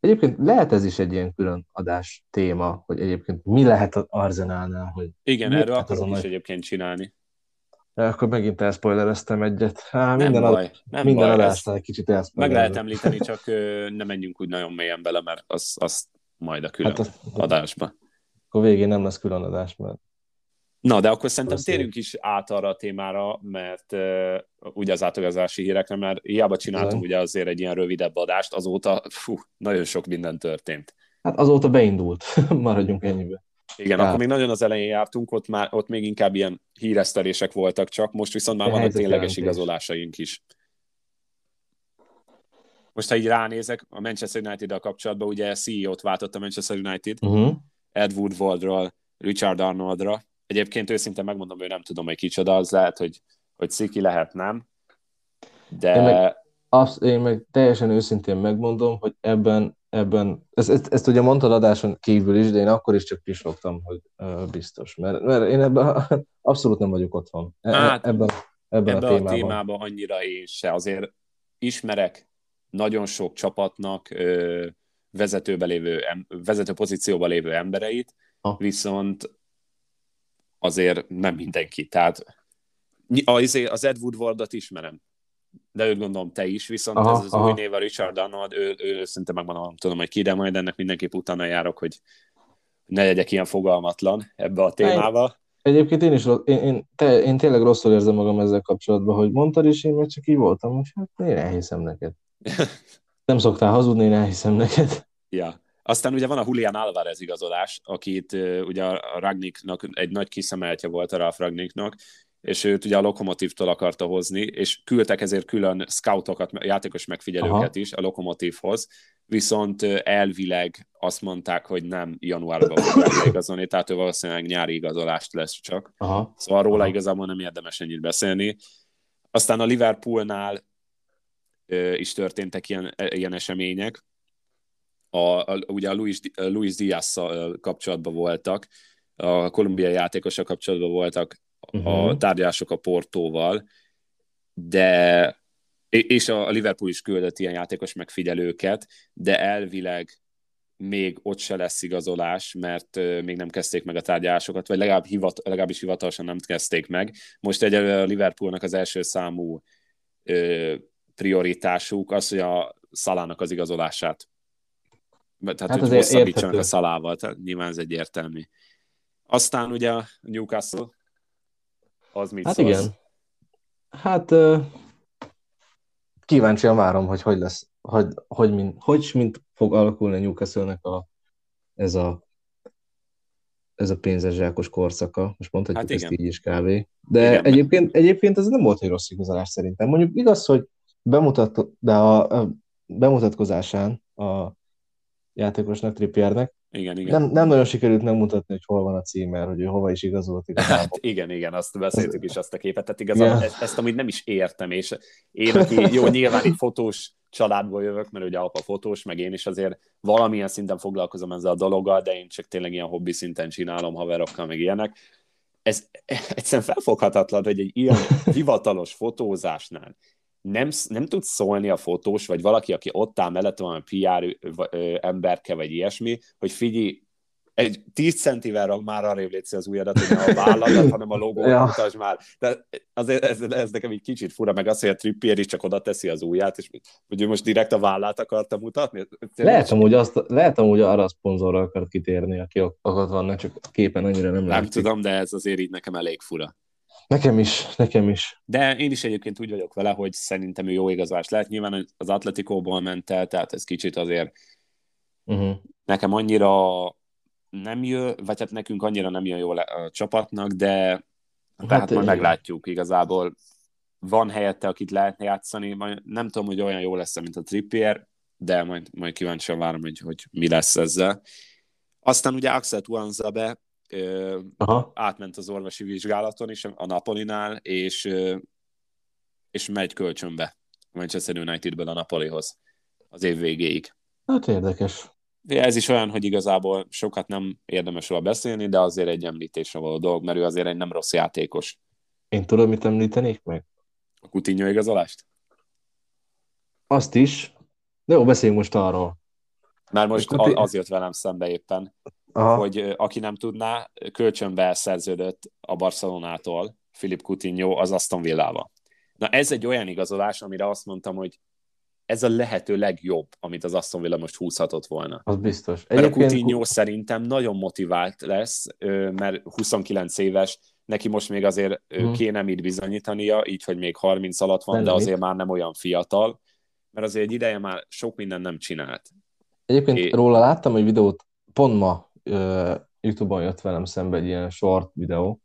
Egyébként lehet ez is egy ilyen külön adás téma, hogy egyébként mi lehet az Arzenálnál, hogy... Igen, erről akarok is egyébként csinálni. De akkor megint elspoilereztem egyet. Há, minden nem baj, nem minden baj, adásnál egy kicsit Meg lehet említeni, csak nem menjünk úgy nagyon mélyen bele, mert az, az majd a külön hát az, adásba. Akkor végén nem lesz külön adás, mert Na, de akkor szerintem térjünk is át arra a témára, mert uh, ugye az átigazási hírekre, mert hiába csináltunk ugye azért egy ilyen rövidebb adást, azóta fú, nagyon sok minden történt. Hát azóta beindult, maradjunk ennyibe. Igen, hát. akkor még nagyon az elején jártunk, ott, már, ott még inkább ilyen híresztelések voltak csak, most viszont már vannak tényleges igazolásaink is. Most, ha így ránézek, a Manchester United-a kapcsolatban ugye CEO-t váltott a Manchester United, uh-huh. Ed Woodwardról Richard Arnoldra, Egyébként őszintén megmondom, hogy nem tudom, hogy kicsoda, az lehet, hogy, hogy Sziki lehet, nem? De... Én meg, azt, én meg teljesen őszintén megmondom, hogy ebben, ebben ezt, ezt, ezt ugye mondtad adáson kívül is, de én akkor is csak pislogtam, hogy uh, biztos, mert, mert én ebben abszolút nem vagyok otthon. E, hát, ebben... ebben, ebben a témában. a témában annyira én se. Azért ismerek nagyon sok csapatnak ö, vezetőbe lévő, vezető pozícióban lévő embereit, ha. viszont azért nem mindenki. Tehát az, az Ed Woodwardot ismerem, de őt gondolom te is, viszont aha, ez az aha. új név a Richard Arnold, ő, ő szinte megmondom, nem tudom, hogy ki, de majd ennek mindenképp utána járok, hogy ne legyek ilyen fogalmatlan ebbe a témába. Egyébként én is, én, én, te, én tényleg rosszul érzem magam ezzel kapcsolatban, hogy mondtad, és én meg csak így voltam, hogy hát én elhiszem neked. Nem szoktál hazudni, én elhiszem neked. Ja. Aztán ugye van a Julian Alvarez igazolás, akit ugye a Ragniknak egy nagy kiszemeltje volt a Ralf Ragniknak, és őt ugye a Lokomotívtól akarta hozni, és küldtek ezért külön scoutokat, játékos megfigyelőket Aha. is a Lokomotívhoz, viszont elvileg azt mondták, hogy nem januárban fogják igazolni, tehát ő valószínűleg nyári igazolást lesz csak. Aha. Szóval róla Aha. igazából nem érdemes ennyit beszélni. Aztán a Liverpoolnál is történtek ilyen, ilyen események. A, a, ugye a Luis, Luis diaz kapcsolatban voltak, a kolumbiai játékosa kapcsolatban voltak uh-huh. a tárgyalások a Portóval, de és a Liverpool is küldött ilyen játékos megfigyelőket, de elvileg még ott se lesz igazolás, mert még nem kezdték meg a tárgyalásokat, vagy legalább hivat, legalábbis hivatalosan nem kezdték meg. Most egyelőre a Liverpoolnak az első számú ö, prioritásuk az, hogy a Szalának az igazolását tehát, hát hogy hosszabbítsanak a Szalával, tehát nyilván ez egyértelmű. Aztán ugye a Newcastle, az mit Hát szólsz? igen. Hát kíváncsian várom, hogy hogy lesz, hogy, hogy, mint, hogy mint fog alakulni a newcastle a, ez a ez a pénzes zsákos korszaka, most mondhatjuk hát ezt így is kávé. De igen, egyébként, egyébként ez nem volt egy rossz igazolás szerintem. Mondjuk igaz, hogy bemutat, de a, a bemutatkozásán a játékosnak, Trippiernek, igen, igen. Nem, nem nagyon sikerült megmutatni, hogy hol van a címer, hogy ő hova is igazolt igazából. Hát igen, igen, azt beszéltük is azt a képet. Tehát igazából yeah. ezt, amúgy nem is értem, és én, aki jó, nyilván itt fotós családból jövök, mert ugye apa fotós, meg én is azért valamilyen szinten foglalkozom ezzel a dologgal, de én csak tényleg ilyen hobbi szinten csinálom haverokkal, meg ilyenek. Ez egyszerűen felfoghatatlan, hogy egy ilyen hivatalos fotózásnál nem, nem tud szólni a fotós, vagy valaki, aki ott áll mellett van a PR emberke, vagy ilyesmi, hogy figyelj, egy 10 centivel már arrébb létszi az ujjadat, hogy nem a vállalat, hanem a logót ja. mutasd már. De azért ez, ez, nekem egy kicsit fura, meg az, hogy a Trippier is csak oda teszi az ujját, és hogy ő most direkt a vállát akarta mutatni. Lehet amúgy, azt, lehet amúgy arra a szponzorra akar kitérni, aki ott vannak, csak a képen annyira nem látszik. Nem tudom, de ez azért így nekem elég fura. Nekem is, nekem is. De én is egyébként úgy vagyok vele, hogy szerintem ő jó igazolás lehet. Nyilván az Atletikóból ment el, tehát ez kicsit azért uh-huh. nekem annyira nem jön, vagy hát nekünk annyira nem jön jól a csapatnak, de hát tehát majd meglátjuk igazából. Van helyette, akit lehetne játszani, majd nem tudom, hogy olyan jó lesz, mint a Trippier, de majd, majd kíváncsian várom, hogy, hogy mi lesz ezzel. Aztán ugye Axel Tuanzabe Aha. átment az orvosi vizsgálaton is a Napolinál, és, és megy kölcsönbe Manchester Unitedből a Napolihoz az év végéig. Hát érdekes. Ez is olyan, hogy igazából sokat nem érdemes róla beszélni, de azért egy említésre való dolog, mert ő azért egy nem rossz játékos. Én tudom, mit említenék meg? A Coutinho igazolást? Azt is. De jó, beszéljünk most arról. Mert most az jött velem szembe éppen, Aha. hogy aki nem tudná, kölcsönbe szerződött a Barcelonától Filip Coutinho az Aston Villával. Na ez egy olyan igazolás, amire azt mondtam, hogy ez a lehető legjobb, amit az Aston Villa most húzhatott volna. Az biztos. Mert Egyébként... a Coutinho szerintem nagyon motivált lesz, mert 29 éves, neki most még azért hmm. kéne mit bizonyítania, így, hogy még 30 alatt van, nem de azért mit. már nem olyan fiatal, mert azért egy ideje már sok minden nem csinált. Egyébként é... róla láttam egy videót, pont ma YouTube-on jött velem szembe egy ilyen short videó,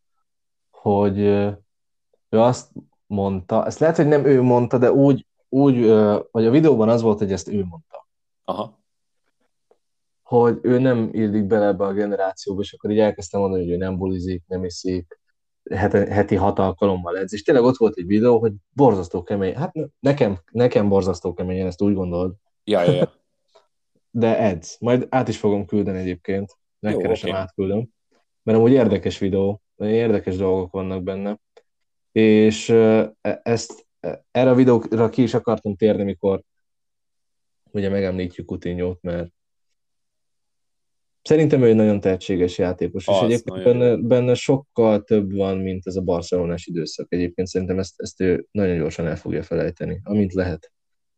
hogy ő azt mondta, ezt lehet, hogy nem ő mondta, de úgy, úgy vagy a videóban az volt, hogy ezt ő mondta. Aha. Hogy ő nem illik bele ebbe a generációba, és akkor így elkezdtem mondani, hogy ő nem bulizik, nem iszik, heti hat alkalommal edz, és tényleg ott volt egy videó, hogy borzasztó kemény, hát nekem, nekem borzasztó kemény, én ezt úgy gondolod. Ja, ja, ja. De edz. Majd át is fogom küldeni egyébként megkeresem, okay. átküldöm. Mert amúgy érdekes videó, érdekes dolgok vannak benne. És e, ezt, e, erre a videóra ki is akartam térni, mikor ugye megemlítjük Coutinho-t, mert Szerintem ő egy nagyon tehetséges játékos, az, és egyébként benne, benne sokkal több van, mint ez a barcelonás időszak. Egyébként szerintem ezt, ezt ő nagyon gyorsan el fogja felejteni, amint lehet.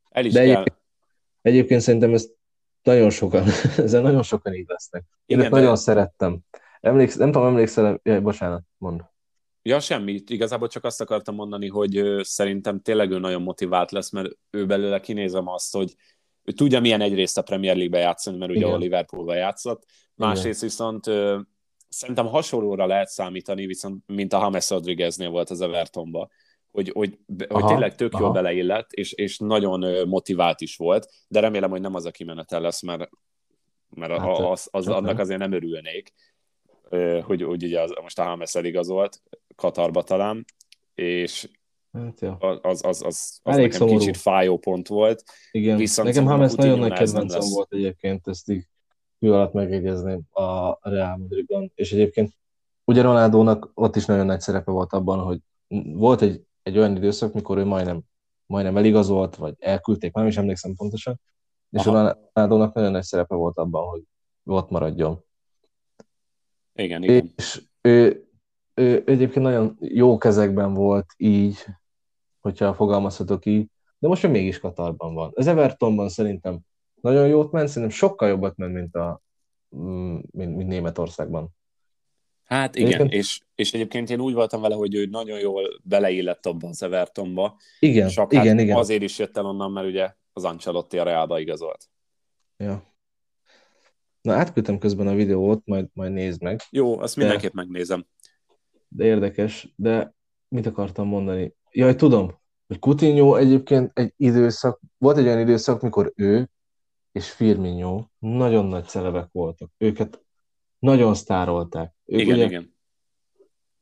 El is De egyébként, egyébként szerintem ezt nagyon sokan, ezzel nagyon sokan így lesznek. Én Igen, de... nagyon szerettem. Emléksz, nem tudom, emlékszel, jaj, bocsánat, mond. Ja, semmi. Igazából csak azt akartam mondani, hogy szerintem tényleg ő nagyon motivált lesz, mert ő belőle kinézem azt, hogy ő tudja milyen egyrészt a Premier League-be játszani, mert ugye Igen. a Liverpoolba játszott, másrészt Igen. viszont szerintem hasonlóra lehet számítani, viszont mint a James Rodrigueznél volt az Evertonba, hogy, hogy, hogy tényleg tök aha. jól beleillett, és, és nagyon motivált is volt, de remélem, hogy nem az a kimenetel lesz, mert, mert hát, az, az, annak azért nem örülnék, hogy, hogy ugye az, most a James eligazolt, Katarba talán, és Hát, ja. Az, az, az, az, az nekem szomorú. kicsit fájó pont volt. Igen, Viszont nekem Hames nagyon nagy kedvencem volt egyébként, ezt így fű alatt megjegyezném a Real Madridban, és egyébként ugye Ronaldónak ott is nagyon nagy szerepe volt abban, hogy volt egy, egy olyan időszak, mikor ő majdnem, majdnem eligazolt, vagy elküldték, már is emlékszem pontosan, és Aha. Ronaldónak nagyon nagy szerepe volt abban, hogy ott maradjon. Igen, igen. És ő, ő egyébként nagyon jó kezekben volt így, hogyha fogalmazhatok így, de most ő mégis Katarban van. Az Evertonban szerintem nagyon jót ment, szerintem sokkal jobbat ment, mint, a, mm, mint, mint Németországban. Hát igen, egyébként... és, és egyébként én úgy voltam vele, hogy ő nagyon jól beleillett abba az Evertonba. Igen, Csak igen, hát igen. azért is jött el onnan, mert ugye az Ancelotti a Realba igazolt. Ja. Na, átküldtem közben a videót, majd, majd nézd meg. Jó, azt mindenképp de, megnézem. De érdekes, de mit akartam mondani? Jaj, tudom, hogy Coutinho egyébként egy időszak, volt egy olyan időszak, mikor ő és Firmino nagyon nagy celebek voltak. Őket nagyon sztárolták. Ők igen, ugye igen.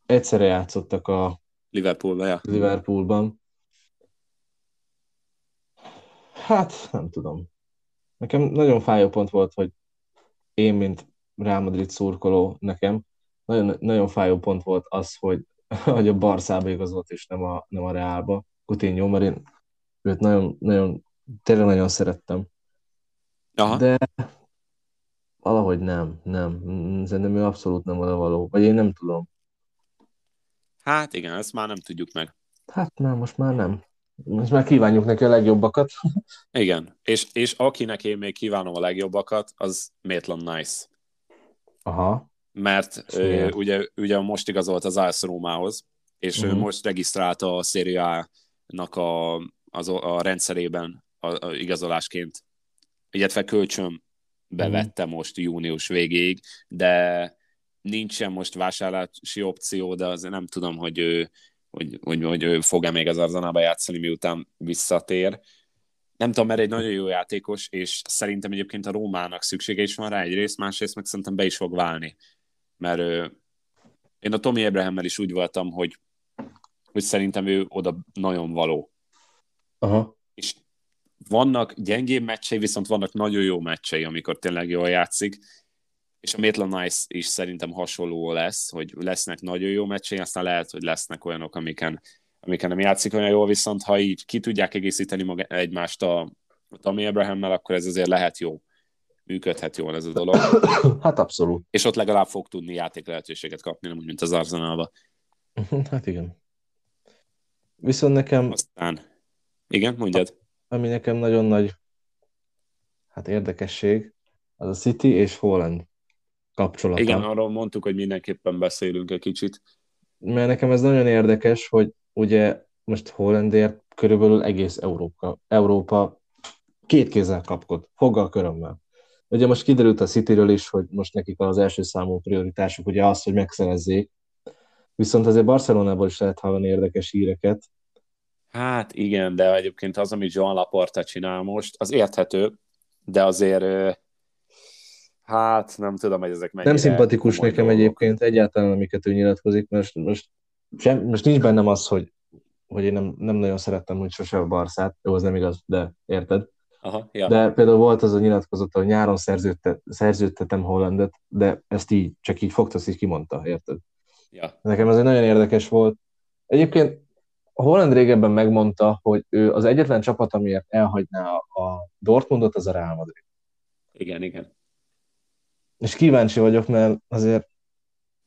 Egyszerre játszottak a Liverpoolban, ja. Liverpoolban. Hát, nem tudom. Nekem nagyon fájó pont volt, hogy én, mint Real Madrid szurkoló nekem, nagyon, nagyon fájó pont volt az, hogy, hogy a Barszába igazolt, és nem a, nem a Reálba. Coutinho, mert én őt nagyon, nagyon, tényleg nagyon szerettem. Aha. De valahogy nem, nem. Szerintem ő abszolút nem oda való. Vagy én nem tudom. Hát igen, ezt már nem tudjuk meg. Hát nem, most már nem. Most már kívánjuk neki a legjobbakat. Igen, és, és akinek én még kívánom a legjobbakat, az Maitland Nice. Aha. Mert ő, ugye, ugye most igazolt az AS Rómához, és uh-huh. ő mhm. most regisztrálta a Serie nak a, az, a rendszerében a, a igazolásként, illetve kölcsön bevette mm. most június végéig, de nincsen most vásárlási opció, de azért nem tudom, hogy ő, hogy, hogy, hogy ő fog-e még az Arzanába játszani, miután visszatér. Nem tudom, mert egy nagyon jó játékos, és szerintem egyébként a Rómának szüksége is van rá egyrészt, másrészt meg szerintem be is fog válni. Mert ő, én a Tomi Abrahammel is úgy voltam, hogy hogy szerintem ő oda nagyon való. Aha. És vannak gyengébb meccsei, viszont vannak nagyon jó meccsei, amikor tényleg jól játszik, és a Maitland Nice is szerintem hasonló lesz, hogy lesznek nagyon jó meccsei, aztán lehet, hogy lesznek olyanok, amiken, amiken nem játszik olyan jól, viszont ha így ki tudják egészíteni maga, egymást a, a Tammy Abrahammel, akkor ez azért lehet jó. Működhet jól ez a dolog. Hát abszolút. És ott legalább fog tudni játék lehetőséget kapni, nem úgy, mint az Arsenalba. Hát igen. Viszont nekem... Aztán... Igen, mondjad. Ami nekem nagyon nagy hát érdekesség, az a City és Holland kapcsolata. Igen, arról mondtuk, hogy mindenképpen beszélünk egy kicsit. Mert nekem ez nagyon érdekes, hogy ugye most Hollandért körülbelül egész Európa, Európa két kézzel kapkod, foggal körömmel. Ugye most kiderült a Cityről is, hogy most nekik az első számú prioritásuk ugye az, hogy megszerezzék Viszont azért Barcelonából is lehet hallani érdekes híreket. Hát igen, de egyébként az, amit Joan Laporta csinál most, az érthető, de azért hát nem tudom, hogy ezek mennyire... Nem szimpatikus nekem dolgok. egyébként egyáltalán, amiket ő nyilatkozik, mert most, sem, most nincs bennem az, hogy, hogy én nem, nem nagyon szerettem hogy sose a Barszát, jó, az nem igaz, de érted? Aha, ja. De például volt az a nyilatkozat, hogy nyáron szerződtet, szerződtetem Hollandet, de ezt így, csak így fogta, így kimondta, érted? Ja. Nekem ez egy nagyon érdekes volt. Egyébként Holland régebben megmondta, hogy ő az egyetlen csapat, amiért elhagyná a Dortmundot, az a Real Madrid. Igen, igen. És kíváncsi vagyok, mert azért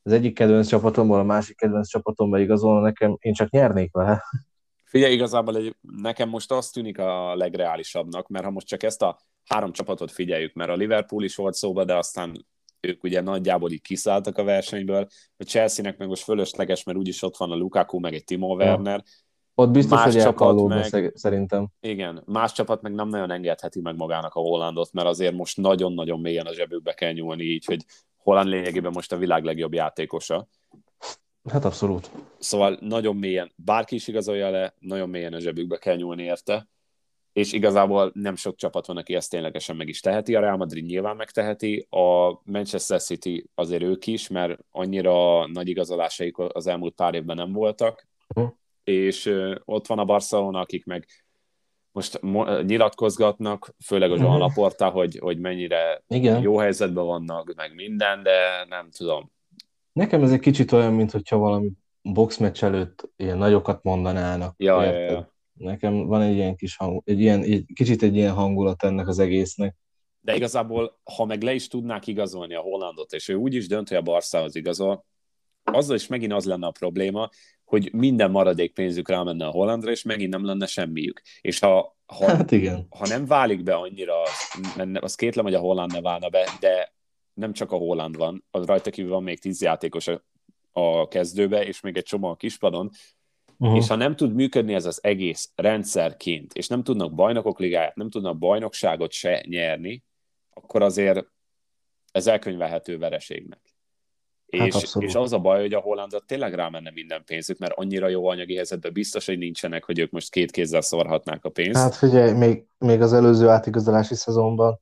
az egyik kedvenc csapatomból a másik kedvenc csapatomba igazolna nekem, én csak nyernék vele. Figyelj, igazából egy, nekem most azt tűnik a legreálisabbnak, mert ha most csak ezt a három csapatot figyeljük, mert a Liverpool is volt szóba, de aztán ők ugye nagyjából így kiszálltak a versenyből. A Chelsea-nek meg most fölösleges, mert úgyis ott van a Lukaku, meg egy Timo Werner. Ott biztos, más hogy csapat meg, szerintem. Igen, más csapat meg nem nagyon engedheti meg magának a Hollandot, mert azért most nagyon-nagyon mélyen a zsebükbe kell nyúlni, így, hogy Holland lényegében most a világ legjobb játékosa. Hát abszolút. Szóval nagyon mélyen, bárki is igazolja le, nagyon mélyen a zsebükbe kell nyúlni érte, és igazából nem sok csapat van, aki ezt ténylegesen meg is teheti. A Real Madrid nyilván megteheti, a Manchester City azért ők is, mert annyira nagy igazolásaik az elmúlt pár évben nem voltak, uh-huh. és ott van a Barcelona, akik meg most nyilatkozgatnak, főleg a Joan. Laporta, hogy, hogy mennyire Igen. jó helyzetben vannak, meg minden, de nem tudom. Nekem ez egy kicsit olyan, mint hogyha valami boxmeccs előtt ilyen nagyokat mondanának. Ja, ja, ja. Nekem van egy ilyen kis hang, egy ilyen, egy, kicsit egy ilyen hangulat ennek az egésznek. De igazából, ha meg le is tudnák igazolni a Hollandot, és ő úgy is dönt, hogy a Barszához igazol, azzal is megint az lenne a probléma, hogy minden maradék pénzük rámenne a Hollandra, és megint nem lenne semmiük. És ha, ha, hát igen. ha nem válik be annyira, az kétlem, hogy a Holland ne válna be, de nem csak a Holland van, az rajta kívül van még tíz játékos a, a kezdőbe, és még egy csomó a kispadon, uh-huh. és ha nem tud működni ez az egész rendszerként, és nem tudnak bajnokok ligáját, nem tudnak bajnokságot se nyerni, akkor azért ez elkönyvelhető vereségnek. Hát és, és az a baj, hogy a hollandot tényleg rámenne minden pénzük, mert annyira jó anyagi helyzetben biztos, hogy nincsenek, hogy ők most két kézzel szorhatnák a pénzt. Hát figyelj, még, még az előző átigazolási szezonban,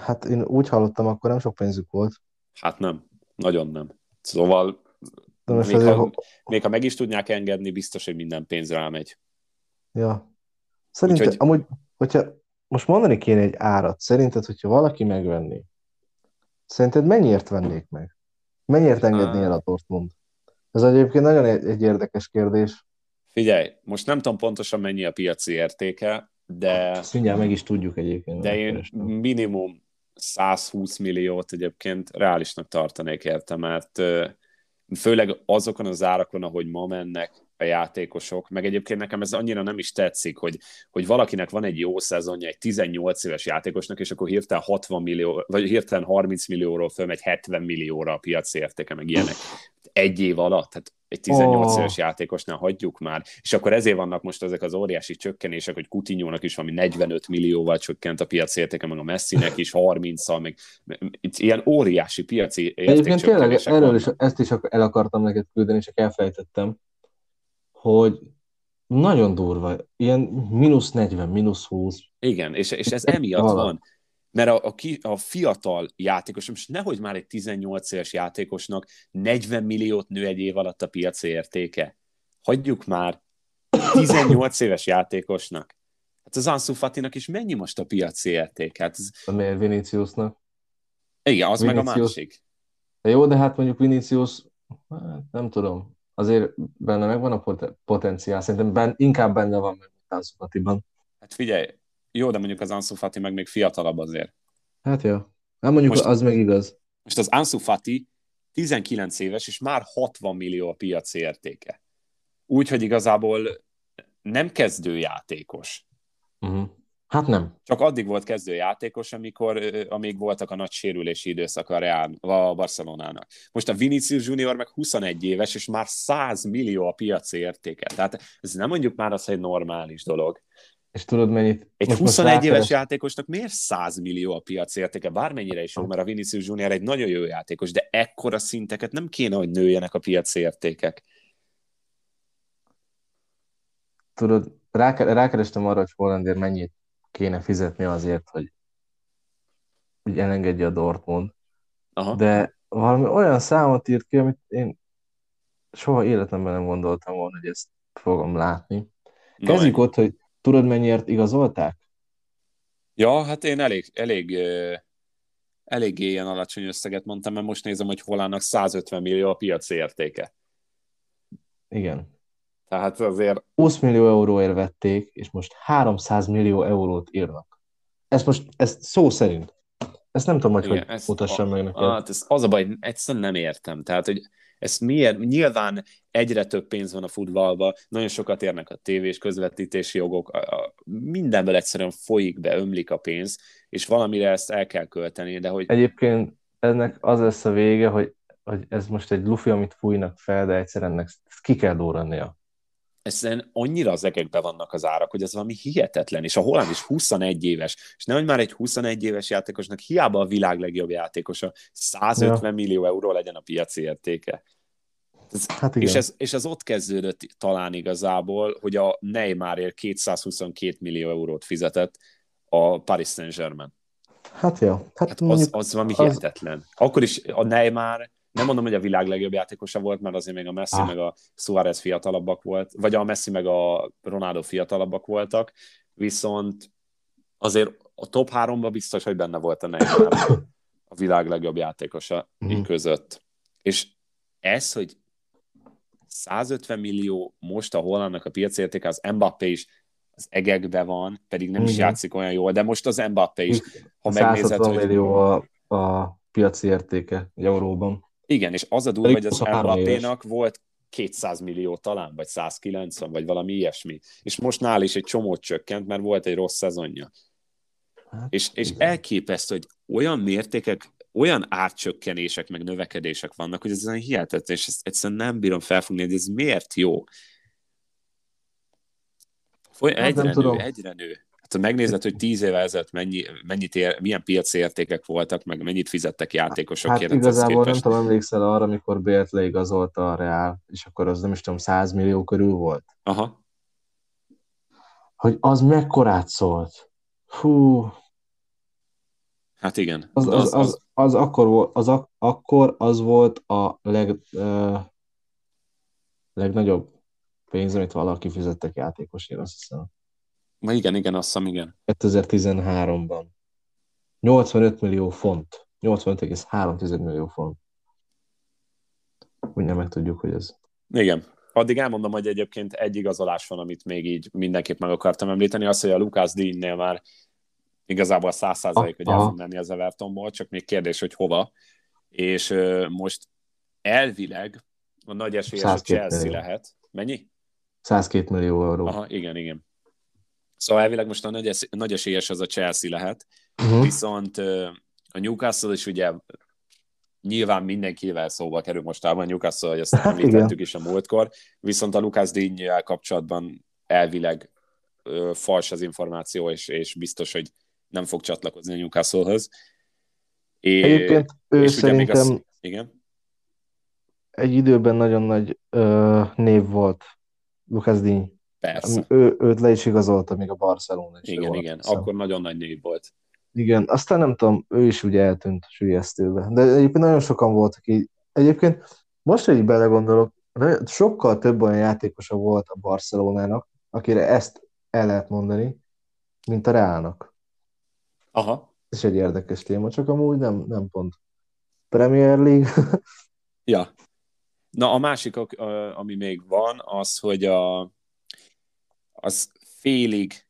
hát én úgy hallottam, akkor nem sok pénzük volt. Hát nem, nagyon nem. Szóval de most még, azért, ha, még ha meg is tudják engedni, biztos, hogy minden pénz rámegy. Ja. Szerinted, Úgyhogy... amúgy, hogyha most mondani kéne egy árat, szerinted, hogyha valaki megvenné, szerinted mennyiért vennék meg? Mennyiért engedné el a Dortmund? Ez egyébként nagyon egy érdekes kérdés. Figyelj, most nem tudom pontosan mennyi a piaci értéke, de... Szünyel meg is tudjuk egyébként. De én kerestem. minimum 120 milliót egyébként reálisnak tartanék érte, mert főleg azokon az árakon, ahogy ma mennek a játékosok, meg egyébként nekem ez annyira nem is tetszik, hogy, hogy valakinek van egy jó szezonja, egy 18 éves játékosnak, és akkor hirtelen 60 millió, vagy hirtelen 30 millióról fölmegy 70 millióra a piaci értéke, meg ilyenek. Egy év alatt, tehát egy 18 oh. éves játékosnál hagyjuk már, és akkor ezért vannak most ezek az óriási csökkenések, hogy Coutinho-nak is valami 45 millióval csökkent a piaci értéke, meg a Messinek is 30-szal, meg ilyen óriási piaci Egyébként tényleg erről is, ezt is el akartam neked küldeni, csak elfelejtettem, hogy nagyon durva, ilyen mínusz 40, mínusz 20. Igen, és, és ez emiatt van. Mert a, a, ki, a fiatal játékos, most nehogy már egy 18 éves játékosnak 40 milliót nő egy év alatt a piaci értéke. Hagyjuk már 18 éves játékosnak. Hát az Ansu Fatinak is mennyi most a piaci értéke? Hát ez... A miért Viniciusnak? Igen, az Vinicius... meg a másik. De jó, de hát mondjuk Vinicius, hát nem tudom, azért benne megvan a pot- potenciál, szerintem ben, inkább benne van, mint Ansu Fatiban. Hát figyelj, jó, de mondjuk az Ansu Fati meg még fiatalabb azért. Hát jó. Nem mondjuk most, az meg igaz. Most az Ansu Fati 19 éves, és már 60 millió a piaci értéke. Úgyhogy igazából nem kezdőjátékos. Uh-huh. Hát nem. Csak addig volt kezdőjátékos, amikor, amíg voltak a nagy sérülési időszak a, Real, a Barcelonának. Most a Vinicius Junior meg 21 éves, és már 100 millió a piaci értéke. Tehát ez nem mondjuk már az, hogy normális dolog. És tudod mennyit? Egy most 21 most éves játékosnak miért 100 millió a piac értéke? Bármennyire is jó, mert a Vinicius Junior egy nagyon jó játékos, de ekkora szinteket nem kéne, hogy nőjenek a piac értékek. Tudod, rá, rákerestem arra, hogy Hollandier mennyit kéne fizetni azért, hogy, hogy elengedje a Dortmund. Aha. De valami olyan számot írt ki, amit én soha életemben nem gondoltam volna, hogy ezt fogom látni. Kezdjük ott, hogy Tudod, mennyiért igazolták? Ja, hát én elég, elég, elég ilyen alacsony összeget mondtam, mert most nézem, hogy Holának 150 millió a piaci értéke. Igen. Tehát azért... 20 millió euróért vették, és most 300 millió eurót írnak. Ez most, ez szó szerint. Ezt nem tudom, hogy Igen, hogy mutassam meg neked. Hát ez az a baj, egyszerűen nem értem. Tehát, hogy ezt miért, nyilván egyre több pénz van a futballban, nagyon sokat érnek a tévés közvetítési jogok, a, a, mindenből egyszerűen folyik be, ömlik a pénz, és valamire ezt el kell költeni, de hogy... Egyébként ennek az lesz a vége, hogy, hogy ez most egy lufi, amit fújnak fel, de egyszerűen ennek ki kell durrannia ezen annyira az egekbe vannak az árak, hogy ez valami hihetetlen, és a Holland is 21 éves, és nehogy már egy 21 éves játékosnak hiába a világ legjobb játékosa 150 ja. millió euró legyen a piaci értéke. Ez, hát és, ez, és ez ott kezdődött talán igazából, hogy a Neymarért 222 millió eurót fizetett a Paris Saint-Germain. Hát jó. Hát, hát az, az valami az... hihetetlen. Akkor is a Neymar nem mondom, hogy a világ legjobb játékosa volt, mert azért még a Messi ah. meg a Suarez fiatalabbak volt, vagy a Messi meg a Ronaldo fiatalabbak voltak, viszont azért a top háromban biztos, hogy benne volt a Neymar a világ legjobb játékosa mm. között. És ez, hogy 150 millió most a Hollandnak a piacértéke, az Mbappé is az egekbe van, pedig nem is játszik olyan jól, de most az Mbappé is, ha megnézed, hogy... millió a, a piaci értéke euróban. Igen, és az a durva, hogy az Mbappé-nak volt 200 millió talán, vagy 190, vagy valami ilyesmi. És most nál is egy csomót csökkent, mert volt egy rossz szezonja. Hát, és, és elképesztő, hogy olyan mértékek, olyan árcsökkenések, meg növekedések vannak, hogy ez olyan hihetetlen, és ezt egyszerűen nem bírom felfogni, hogy ez miért jó. Foly- hát egyre, nő, egyre nő. Hát ha megnézed, hogy tíz évvel ezelőtt mennyi, mennyit ér, milyen piaci értékek voltak, meg mennyit fizettek játékosokért. Hát igazából nem tudom, emlékszel arra, amikor Bélt leigazolta a Real, és akkor az nem is tudom, 100 millió körül volt. Aha. Hogy az mekkorát szólt. Hú. Hát igen. Az, az, az, az, az, akkor, volt, az ak, akkor az volt a leg, uh, legnagyobb pénz, amit valaki fizettek játékosért, azt hiszem. Ma igen, igen, azt hiszem, igen. 2013-ban. 85 millió font. 85,3 millió font. Úgy nem meg tudjuk, hogy ez. Igen. Addig elmondom, hogy egyébként egy igazolás van, amit még így mindenképp meg akartam említeni, az, hogy a Lucas Dean-nél már igazából száz százalék, hogy el fog menni az Evertonból, csak még kérdés, hogy hova. És uh, most elvileg a nagy esélyes a Chelsea millió. lehet. Mennyi? 102 millió euró. Aha, igen, igen. Szóval elvileg most a nagy, esz- nagy esélyes az a Chelsea lehet, uh-huh. viszont a Newcastle is ugye nyilván mindenkivel szóba kerül mostában a Newcastle, hogy ezt hát említettük is a múltkor, viszont a Lucas digne kapcsolatban elvileg ö, fals az információ, és, és biztos, hogy nem fog csatlakozni a Newcastle-höz. É, Egyébként ő és szerintem az, igen? egy időben nagyon nagy ö, név volt Lucas Digne. Persze. Ő, őt le is igazolta még a Barcelona is. Igen, igen, volt, akkor nagyon nagy név volt. Igen, aztán nem tudom, ő is ugye eltűnt sülyeztőbe. De egyébként nagyon sokan voltak így. Egyébként most, hogy belegondolok, sokkal több olyan játékosa volt a Barcelonának, akire ezt el lehet mondani, mint a Reálnak. Aha. Ez egy érdekes téma, csak amúgy nem, nem pont. Premier League. ja. Na a másik, ami még van, az, hogy a az félig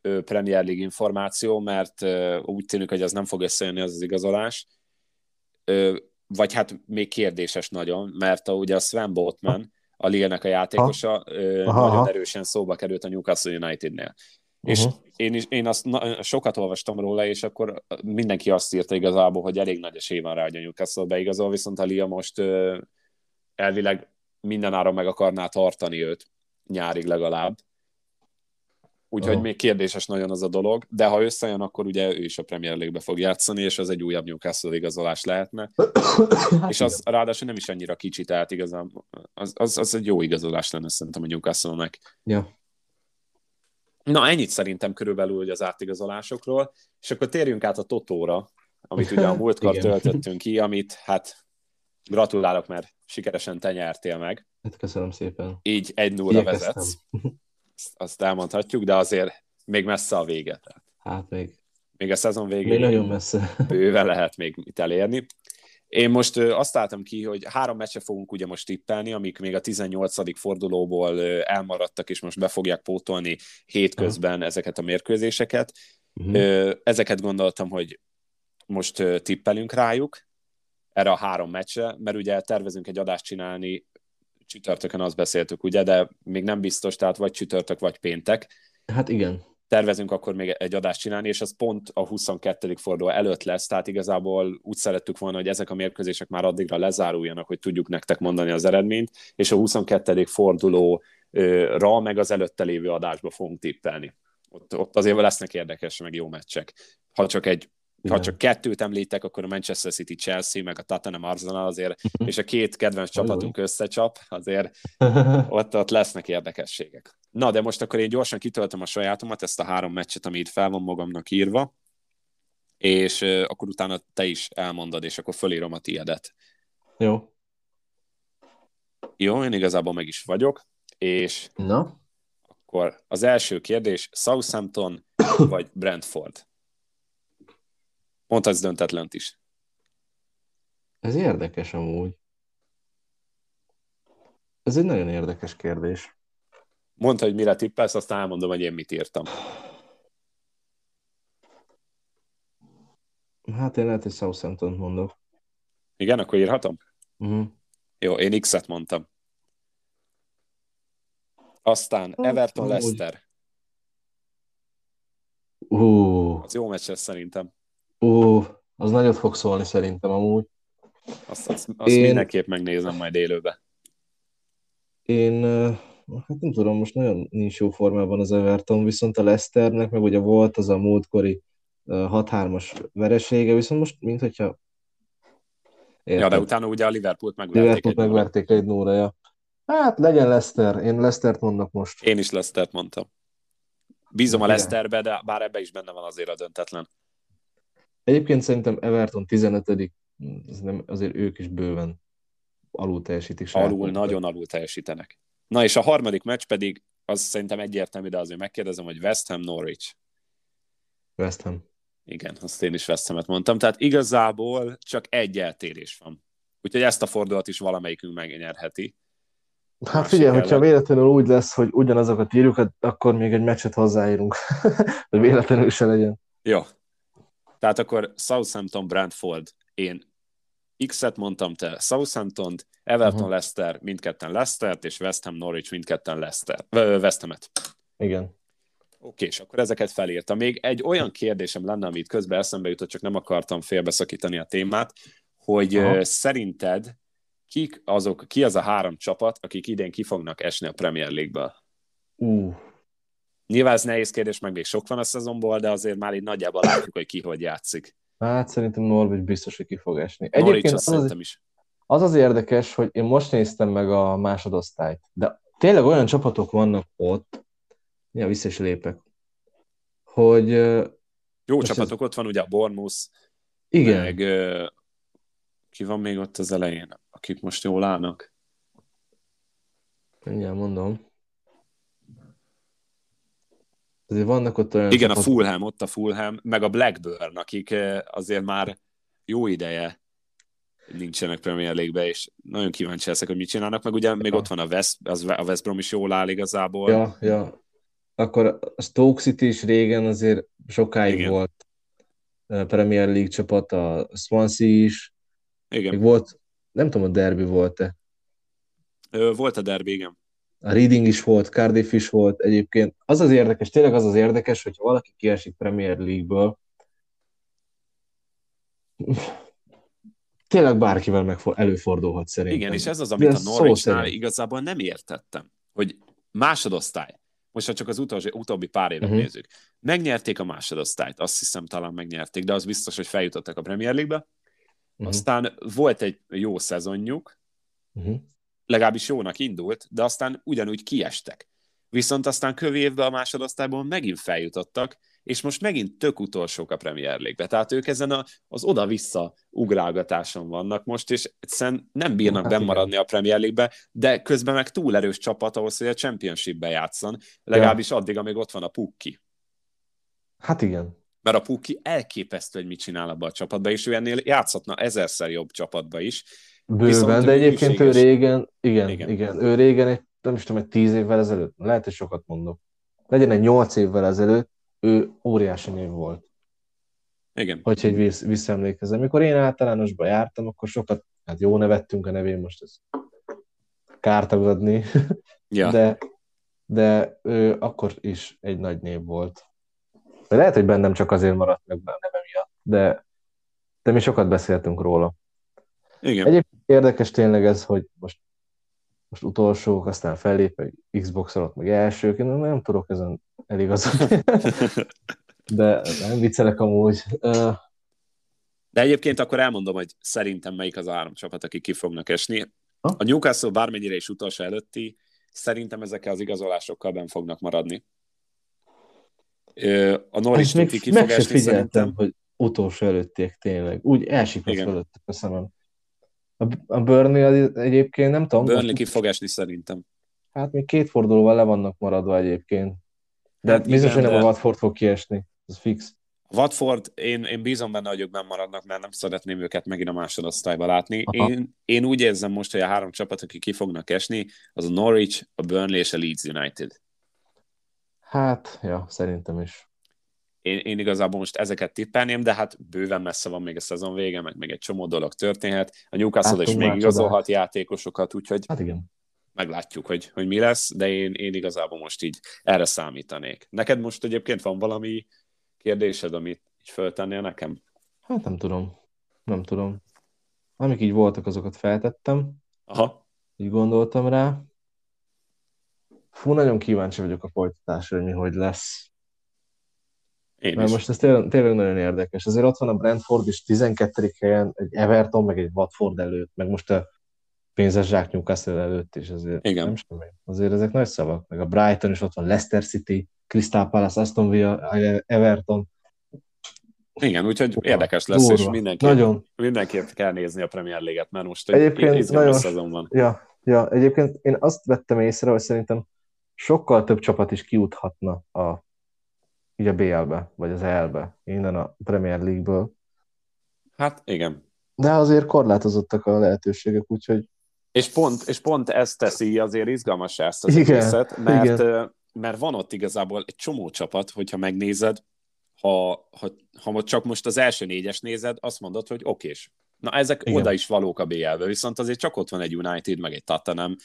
Premier League információ, mert úgy tűnik, hogy az nem fog összejönni az az igazolás, vagy hát még kérdéses nagyon, mert a, ugye a Sven Botman, a Lille-nek a játékosa, aha. nagyon aha. erősen szóba került a Newcastle United-nél. Uh-huh. És én, is, én azt na, sokat olvastam róla, és akkor mindenki azt írta igazából, hogy elég nagy esély van rá, hogy a Newcastle beigazol, viszont a Lille most ö, elvileg mindenáron meg akarná tartani őt nyárig legalább. Úgyhogy oh. még kérdéses nagyon az a dolog, de ha összejön, akkor ugye ő is a Premier League-be fog játszani, és az egy újabb Newcastle igazolás lehetne. hát és az ráadásul nem is annyira kicsi, tehát igazán az, az, az egy jó igazolás lenne szerintem a Newcastle-nek. Ja. Na, ennyit szerintem körülbelül hogy az átigazolásokról, és akkor térjünk át a Totóra, amit ugye a múltkor töltöttünk ki, amit hát gratulálok, mert sikeresen te nyertél meg. Hát köszönöm szépen. Így egy nulla vezetsz azt elmondhatjuk, de azért még messze a vége. Tehát. Hát még. Még a szezon végén. Még nagyon messze. Bőven lehet még mit elérni. Én most azt álltam ki, hogy három meccse fogunk ugye most tippelni, amik még a 18. fordulóból elmaradtak, és most be fogják pótolni hétközben ezeket a mérkőzéseket. Uh-huh. Ezeket gondoltam, hogy most tippelünk rájuk, erre a három meccsre, mert ugye tervezünk egy adást csinálni, csütörtökön azt beszéltük, ugye, de még nem biztos, tehát vagy csütörtök, vagy péntek. Hát igen tervezünk akkor még egy adást csinálni, és az pont a 22. forduló előtt lesz, tehát igazából úgy szerettük volna, hogy ezek a mérkőzések már addigra lezáruljanak, hogy tudjuk nektek mondani az eredményt, és a 22. fordulóra meg az előtte lévő adásba fogunk tippelni. Ott, ott azért lesznek érdekes, meg jó meccsek. Ha csak egy igen. Ha csak kettőt említek, akkor a Manchester City Chelsea, meg a Tottenham Arsenal azért, és a két kedvenc csapatunk összecsap, azért ott, ott lesznek érdekességek. Na, de most akkor én gyorsan kitöltöm a sajátomat, ezt a három meccset, ami itt fel van magamnak írva, és akkor utána te is elmondod, és akkor fölírom a tiédet. Jó. Jó, én igazából meg is vagyok, és Na? akkor az első kérdés, Southampton vagy Brentford? Mondhatsz döntetlent is. Ez érdekes amúgy. Ez egy nagyon érdekes kérdés. Mondta, hogy mire tippelsz, aztán elmondom, hogy én mit írtam. Hát én lehet, hogy Southampton mondok. Igen, akkor írhatom? Uh-huh. Jó, én X-et mondtam. Aztán hát, Everton Leicester. Uh. Az jó meccs szerintem. Ó, az nagyot fog szólni szerintem amúgy. Azt, azt, azt én... mindenképp megnézem majd élőbe. Én, hát nem tudom, most nagyon nincs jó formában az Everton, viszont a Leicesternek meg ugye volt az a múltkori 6-3-as veresége, viszont most mint hogyha Érted. Ja, de utána ugye a Liverpoolt megverték Liverpool egy megverték egy nóra, ja. Hát legyen Leicester, én Leicestert mondok most. Én is Leicestert mondtam. Bízom a Leicesterbe, de bár ebbe is benne van azért a döntetlen. Egyébként szerintem Everton 15 ez nem, azért ők is bőven alul teljesítik. Alul, nagyon alul teljesítenek. Na és a harmadik meccs pedig, az szerintem egyértelmű, de azért megkérdezem, hogy West Ham Norwich. West Ham. Igen, azt én is West Ham-et mondtam. Tehát igazából csak egy eltérés van. Úgyhogy ezt a fordulat is valamelyikünk megnyerheti. Hát figyelj, hogyha véletlenül úgy lesz, hogy ugyanazokat írjuk, akkor még egy meccset hozzáírunk, hogy véletlenül se legyen. Jó, tehát akkor Southampton, Brentford, én X-et mondtam te, Southampton, Everton, uh-huh. Leicester, mindketten leicester és West Ham, Norwich, mindketten Leicester, West Ham-et. Igen. Oké, és akkor ezeket felírtam. Még egy olyan kérdésem lenne, amit közben eszembe jutott, csak nem akartam félbeszakítani a témát, hogy Aha. szerinted kik azok, ki az a három csapat, akik idén ki fognak esni a Premier League-ből? Uh, Nyilván ez nehéz kérdés, meg még sok van a szezonból, de azért már így nagyjából látjuk, hogy ki hogy játszik. Hát szerintem Norwich biztos, hogy ki fog esni. Egyébként az, az, is. az az érdekes, hogy én most néztem meg a másodosztályt, de tényleg olyan csapatok vannak ott, ja, vissza is lépek, hogy... Jó csapatok, ez... ott van ugye a Bournemouth, igen. meg ki van még ott az elején, akik most jól állnak? Mindjárt mondom. Azért vannak ott olyan... Igen, csapat... a Fulham, ott a Fulham, meg a Blackburn, akik eh, azért már jó ideje nincsenek Premier League-be, és nagyon kíváncsi leszek, hogy mit csinálnak, meg ugye ja. még ott van a West, az, a West Brom is jól áll igazából. Ja, ja. Akkor a Stoke City is régen azért sokáig Igen. volt eh, Premier League csapat, a Swansea is. Igen. Még volt, nem tudom, a derby volt-e. Volt a derby, igen a Reading is volt, Cardiff is volt egyébként. Az az érdekes, tényleg az az érdekes, hogyha valaki kiesik Premier League-ből, tényleg bárkivel meg előfordulhat szerintem. Igen, és ez az, amit ez a Norwichnál igazából nem értettem, hogy másodosztály, most ha csak az utóbbi, utóbbi pár évet uh-huh. nézzük, megnyerték a másodosztályt, azt hiszem talán megnyerték, de az biztos, hogy feljutottak a Premier League-be, uh-huh. aztán volt egy jó szezonjuk, uh-huh legalábbis jónak indult, de aztán ugyanúgy kiestek. Viszont aztán kövi évben a másodosztályban megint feljutottak, és most megint tök utolsók a Premier League-be. Tehát ők ezen a, az oda-vissza ugrálgatáson vannak most, és egyszerűen nem bírnak hát bennmaradni a Premier League-be, de közben meg túl erős csapat ahhoz, hogy a Championship-be játszon, legalábbis addig, amíg ott van a Pukki. Hát igen. Mert a Puki elképesztő, hogy mit csinál abba a csapatba, és ő ennél játszhatna ezerszer jobb csapatba is. Bőven, de egyébként ő régen, igen, igen, igen, ő régen, egy, nem is tudom, egy tíz évvel ezelőtt, lehet, hogy sokat mondok, legyen egy nyolc évvel ezelőtt, ő óriási név volt. Igen. Hogyha egy vissz, visszaemlékezem. Amikor én általánosba jártam, akkor sokat, hát jó nevettünk a nevén, most ez kártagadni, ja. de, de ő akkor is egy nagy név volt. De lehet, hogy bennem csak azért maradt meg a neve miatt, de, de mi sokat beszéltünk róla. Igen. Egyébként érdekes tényleg ez, hogy most, most utolsók, aztán fellép, Xbox alatt, meg elsők, én nem tudok ezen eligazodni. de nem viccelek amúgy. De egyébként akkor elmondom, hogy szerintem melyik az a három csapat, aki ki fognak esni. A Newcastle bármennyire is utolsó előtti, szerintem ezekkel az igazolásokkal ben fognak maradni. A Norwich City ki fog esni szerintem. hogy utolsó előttiek tényleg. Úgy elsikott fölöttek a szemem. A, Burnley egyébként nem tudom. Burnley ki fog esni szerintem. Hát még két fordulóval le vannak maradva egyébként. De hát biztos, hogy nem de... a Watford fog kiesni. Ez fix. Watford, én, én bízom benne, hogy ők maradnak, mert nem szeretném őket megint a másodosztályba látni. Én, én úgy érzem most, hogy a három csapat, akik ki fognak esni, az a Norwich, a Burnley és a Leeds United. Hát, ja, szerintem is. Én, én igazából most ezeket tippelném, de hát bőven messze van még a szezon vége, meg még egy csomó dolog történhet. A Newcastle hát, is még igazolhat játékosokat, úgyhogy hát igen. meglátjuk, hogy, hogy mi lesz, de én, én igazából most így erre számítanék. Neked most egyébként van valami kérdésed, amit így föltennél nekem? Hát nem tudom. Nem tudom. Amik így voltak, azokat feltettem. Aha. Így gondoltam rá. Fú, nagyon kíváncsi vagyok a folytatásra, hogy mi hogy lesz. Én Mert is. most ez tényleg, tényleg nagyon érdekes. Azért ott van a Brentford is 12. helyen, egy Everton, meg egy Watford előtt, meg most a pénzes zsák Newcastle előtt is azért. Igen. Nem semmi. Azért ezek nagy szavak. Meg a Brighton is ott van, Leicester City, Crystal Palace, Aston Villa, Everton. Igen, úgyhogy érdekes lesz, Durva. és mindenki, nagyon. mindenképp kell nézni a Premier League-et, mert most egy egyébként nagyon, szezon van. Ja, ja, egyébként én azt vettem észre, hogy szerintem sokkal több csapat is kiuthatna a, így a BL-be, vagy az EL-be, innen a Premier League-ből. Hát igen. De azért korlátozottak a lehetőségek, úgyhogy... És pont, és pont ezt teszi azért izgalmas ezt az igen, egészet, mert igen mert van ott igazából egy csomó csapat, hogyha megnézed, ha, ha, ha csak most az első négyes nézed, azt mondod, hogy okés. Na ezek Igen. oda is valók a BL-be, viszont azért csak ott van egy United, meg egy Tottenham.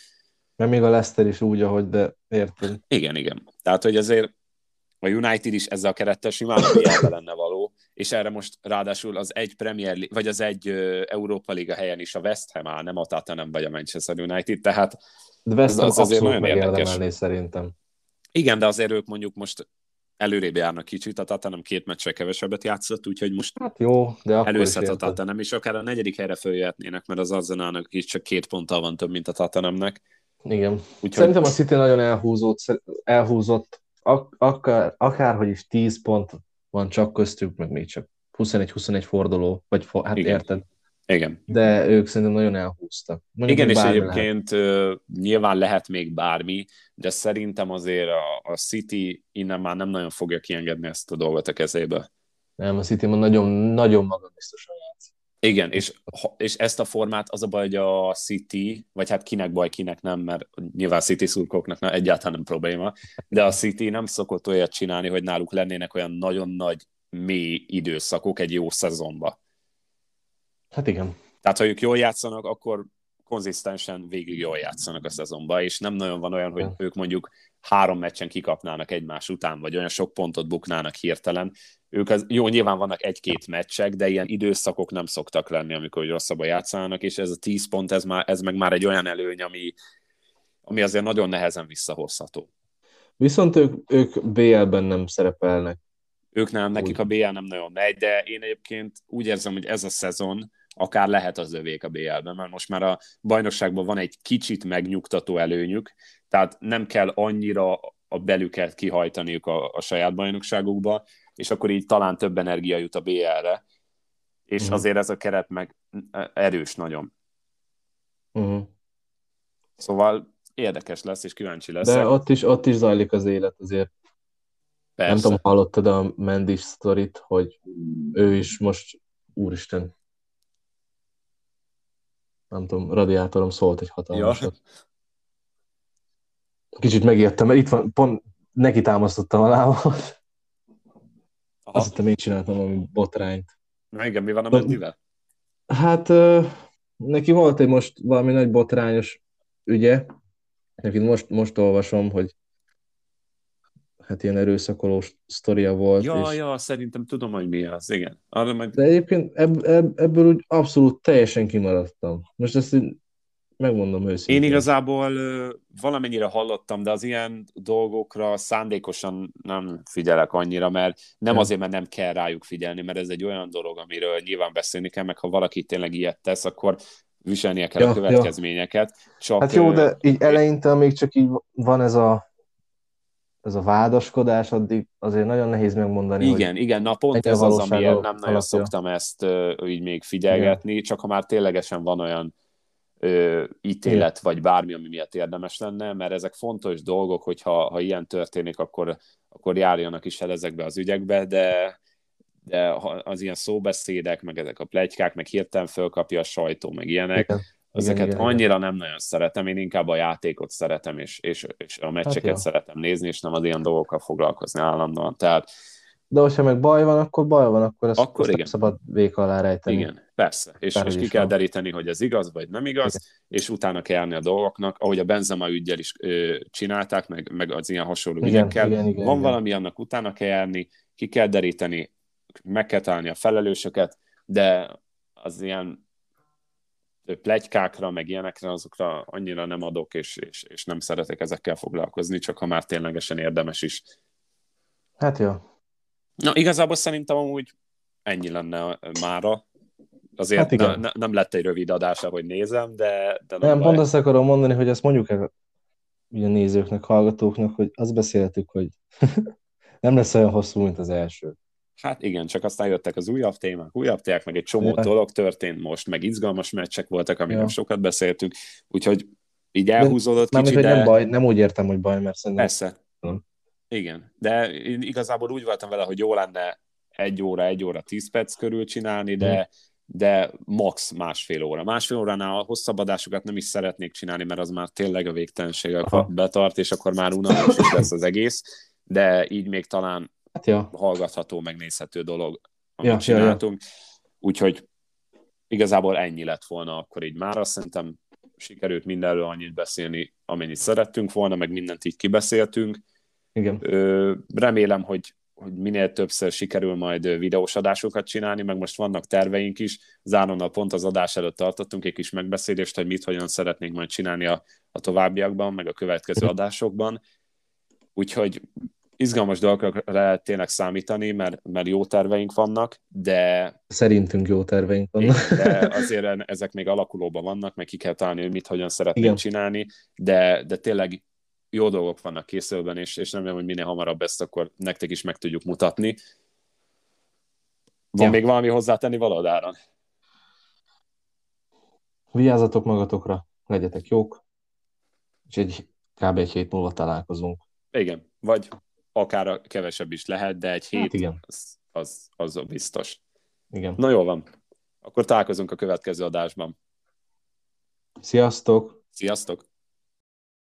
Mert még a Leicester is úgy, ahogy, de érted. Igen, igen. Tehát, hogy azért a United is ezzel a kerettel simán a lenne való, és erre most ráadásul az egy Premier League, vagy az egy Európa Liga helyen is a West Ham áll, nem a Tottenham vagy a Manchester United, tehát de West Ham az azért nagyon érdekes. szerintem. Igen, de azért ők mondjuk most előrébb járnak kicsit, a Tottenham két meccsre kevesebbet játszott, úgyhogy most hát jó, de előszett a Tottenham, és akár a negyedik helyre följöhetnének, mert az Arsenalnak is csak két ponttal van több, mint a Tottenhamnek. Igen. Úgyhogy... Szerintem a City nagyon elhúzott, elhúzott ak- akár, akárhogy is 10 pont van csak köztük, meg még csak 21-21 forduló, vagy for, hát Igen. érted? Igen. De ők szerintem nagyon elhúztak. Mondjuk Igen, és egyébként lehet. nyilván lehet még bármi, de szerintem azért a, a City innen már nem nagyon fogja kiengedni ezt a dolgot a kezébe. Nem, a City nagyon, nagyon magabiztosan játszik. Igen, és, és ezt a formát az a baj, hogy a City, vagy hát kinek baj, kinek nem, mert nyilván City szurkoknak nem, egyáltalán nem probléma, de a City nem szokott olyat csinálni, hogy náluk lennének olyan nagyon nagy mély időszakok egy jó szezonba. Hát igen. Tehát, ha ők jól játszanak, akkor konzisztensen végig jól játszanak a szezonban, és nem nagyon van olyan, hogy ők mondjuk három meccsen kikapnának egymás után, vagy olyan sok pontot buknának hirtelen. Ők az, jó, nyilván vannak egy-két meccsek, de ilyen időszakok nem szoktak lenni, amikor rosszabban játszanak, és ez a tíz pont, ez, már, ez meg már egy olyan előny, ami, ami azért nagyon nehezen visszahozható. Viszont ők, ők BL-ben nem szerepelnek ők nem, nekik a BL nem nagyon megy, de én egyébként úgy érzem, hogy ez a szezon akár lehet az övék a BL-ben, mert most már a bajnokságban van egy kicsit megnyugtató előnyük, tehát nem kell annyira a belüket kihajtaniuk a, a saját bajnokságukba, és akkor így talán több energia jut a BL-re, és uh-huh. azért ez a keret meg erős nagyon. Uh-huh. Szóval érdekes lesz, és kíváncsi lesz. De ott is, ott is zajlik az élet azért Persze. Nem tudom, hallottad a Mendis sztorit, hogy ő is most, úristen, nem tudom, radiátorom szólt egy hatalmasat. Ja. Kicsit megijedtem, mert itt van, pont neki támasztottam a lábamat. Azt hittem én csináltam valami botrányt. Na igen, mi van a Mendivel? Hát neki volt egy most valami nagy botrányos ügye. Neki most, most olvasom, hogy hát ilyen erőszakoló sztoria volt. Ja, és... ja, szerintem tudom, hogy mi az, igen. Arra majd... De egyébként ebb, ebb, ebből úgy abszolút teljesen kimaradtam. Most ezt így megmondom őszintén. Én igazából valamennyire hallottam, de az ilyen dolgokra szándékosan nem figyelek annyira, mert nem ja. azért, mert nem kell rájuk figyelni, mert ez egy olyan dolog, amiről nyilván beszélni kell, meg ha valaki tényleg ilyet tesz, akkor viselnie kell ja, a következményeket. Ja. Csak, hát jó, de így eleinte, még csak így van ez a ez a vádaskodás, addig azért nagyon nehéz megmondani. Igen, igen, na pont ez az, amiért nem nagyon alapja. szoktam ezt uh, így még figyelgetni, igen. csak ha már ténylegesen van olyan uh, ítélet, igen. vagy bármi, ami miatt érdemes lenne, mert ezek fontos dolgok, hogyha ha ilyen történik, akkor, akkor járjanak is el ezekbe az ügyekbe, de, de az ilyen szóbeszédek, meg ezek a plegykák, meg hirtelen fölkapja a sajtó, meg ilyenek, igen Ezeket igen, annyira igen. nem nagyon szeretem, én inkább a játékot szeretem, és, és, és a meccseket hát szeretem nézni, és nem az ilyen dolgokkal foglalkozni állandóan. Tehát, de hogyha meg baj van, akkor baj van, akkor ezt, akkor ezt igen. szabad vék alá rejteni. Igen, persze. És, és ki kell van. deríteni, hogy ez igaz, vagy nem igaz, igen. és utána kell járni a dolgoknak, ahogy a Benzema ügyel is ö, csinálták, meg, meg az ilyen hasonló igen, ügyekkel. Igen, igen, van igen. valami, annak utána kell járni, ki kell deríteni, meg kell találni a felelősöket, de az ilyen plegykákra, meg ilyenekre, azokra annyira nem adok, és, és, és nem szeretek ezekkel foglalkozni, csak ha már ténylegesen érdemes is. Hát jó. Na, igazából szerintem amúgy ennyi lenne mára. Azért hát igen. Ne, nem lett egy rövid adása, hogy nézem, de... de nem, nem pont azt akarom mondani, hogy ezt mondjuk el a nézőknek, hallgatóknak, hogy azt beszéltük, hogy nem lesz olyan hosszú, mint az első. Hát igen, csak aztán jöttek az újabb témák, újabb témák, meg egy csomó ja. dolog történt most, meg izgalmas meccsek voltak, amiről ja. sokat beszéltünk, úgyhogy így elhúzódott de, kicsit, de... Nem, baj, nem úgy értem, hogy baj, mert szerintem... Persze. Nem. Igen, de én igazából úgy voltam vele, hogy jó lenne egy óra, egy óra, tíz perc körül csinálni, de, hmm. de max másfél óra. Másfél óránál a hosszabb adásokat nem is szeretnék csinálni, mert az már tényleg a végtelenséggel betart, és akkor már unalmas is lesz az egész, de így még talán hát ja. hallgatható, megnézhető dolog, amit ja, csináltunk. Ja, ja. Úgyhogy igazából ennyi lett volna akkor így már. Azt szerintem sikerült mindenről annyit beszélni, amennyit szerettünk volna, meg mindent így kibeszéltünk. Igen. Ö, remélem, hogy, hogy minél többször sikerül majd videós adásokat csinálni, meg most vannak terveink is. Záronnal pont az adás előtt tartottunk egy kis megbeszélést, hogy mit hogyan szeretnénk majd csinálni a, a továbbiakban, meg a következő adásokban. Úgyhogy izgalmas dolgokra tényleg számítani, mert, mert jó terveink vannak, de... Szerintünk jó terveink vannak. De azért ezek még alakulóban vannak, meg ki kell találni, hogy mit hogyan szeretnénk Igen. csinálni, de, de tényleg jó dolgok vannak készülben, és, és remélem, hogy minél hamarabb ezt akkor nektek is meg tudjuk mutatni. Van ja. még valami hozzátenni valadáron? Vigyázzatok magatokra, legyetek jók, és egy kb. egy hét múlva találkozunk. Igen, vagy akár kevesebb is lehet, de egy hát hét hát igen. Az, az, az biztos. Igen. Na jó van. Akkor találkozunk a következő adásban. Sziasztok! Sziasztok!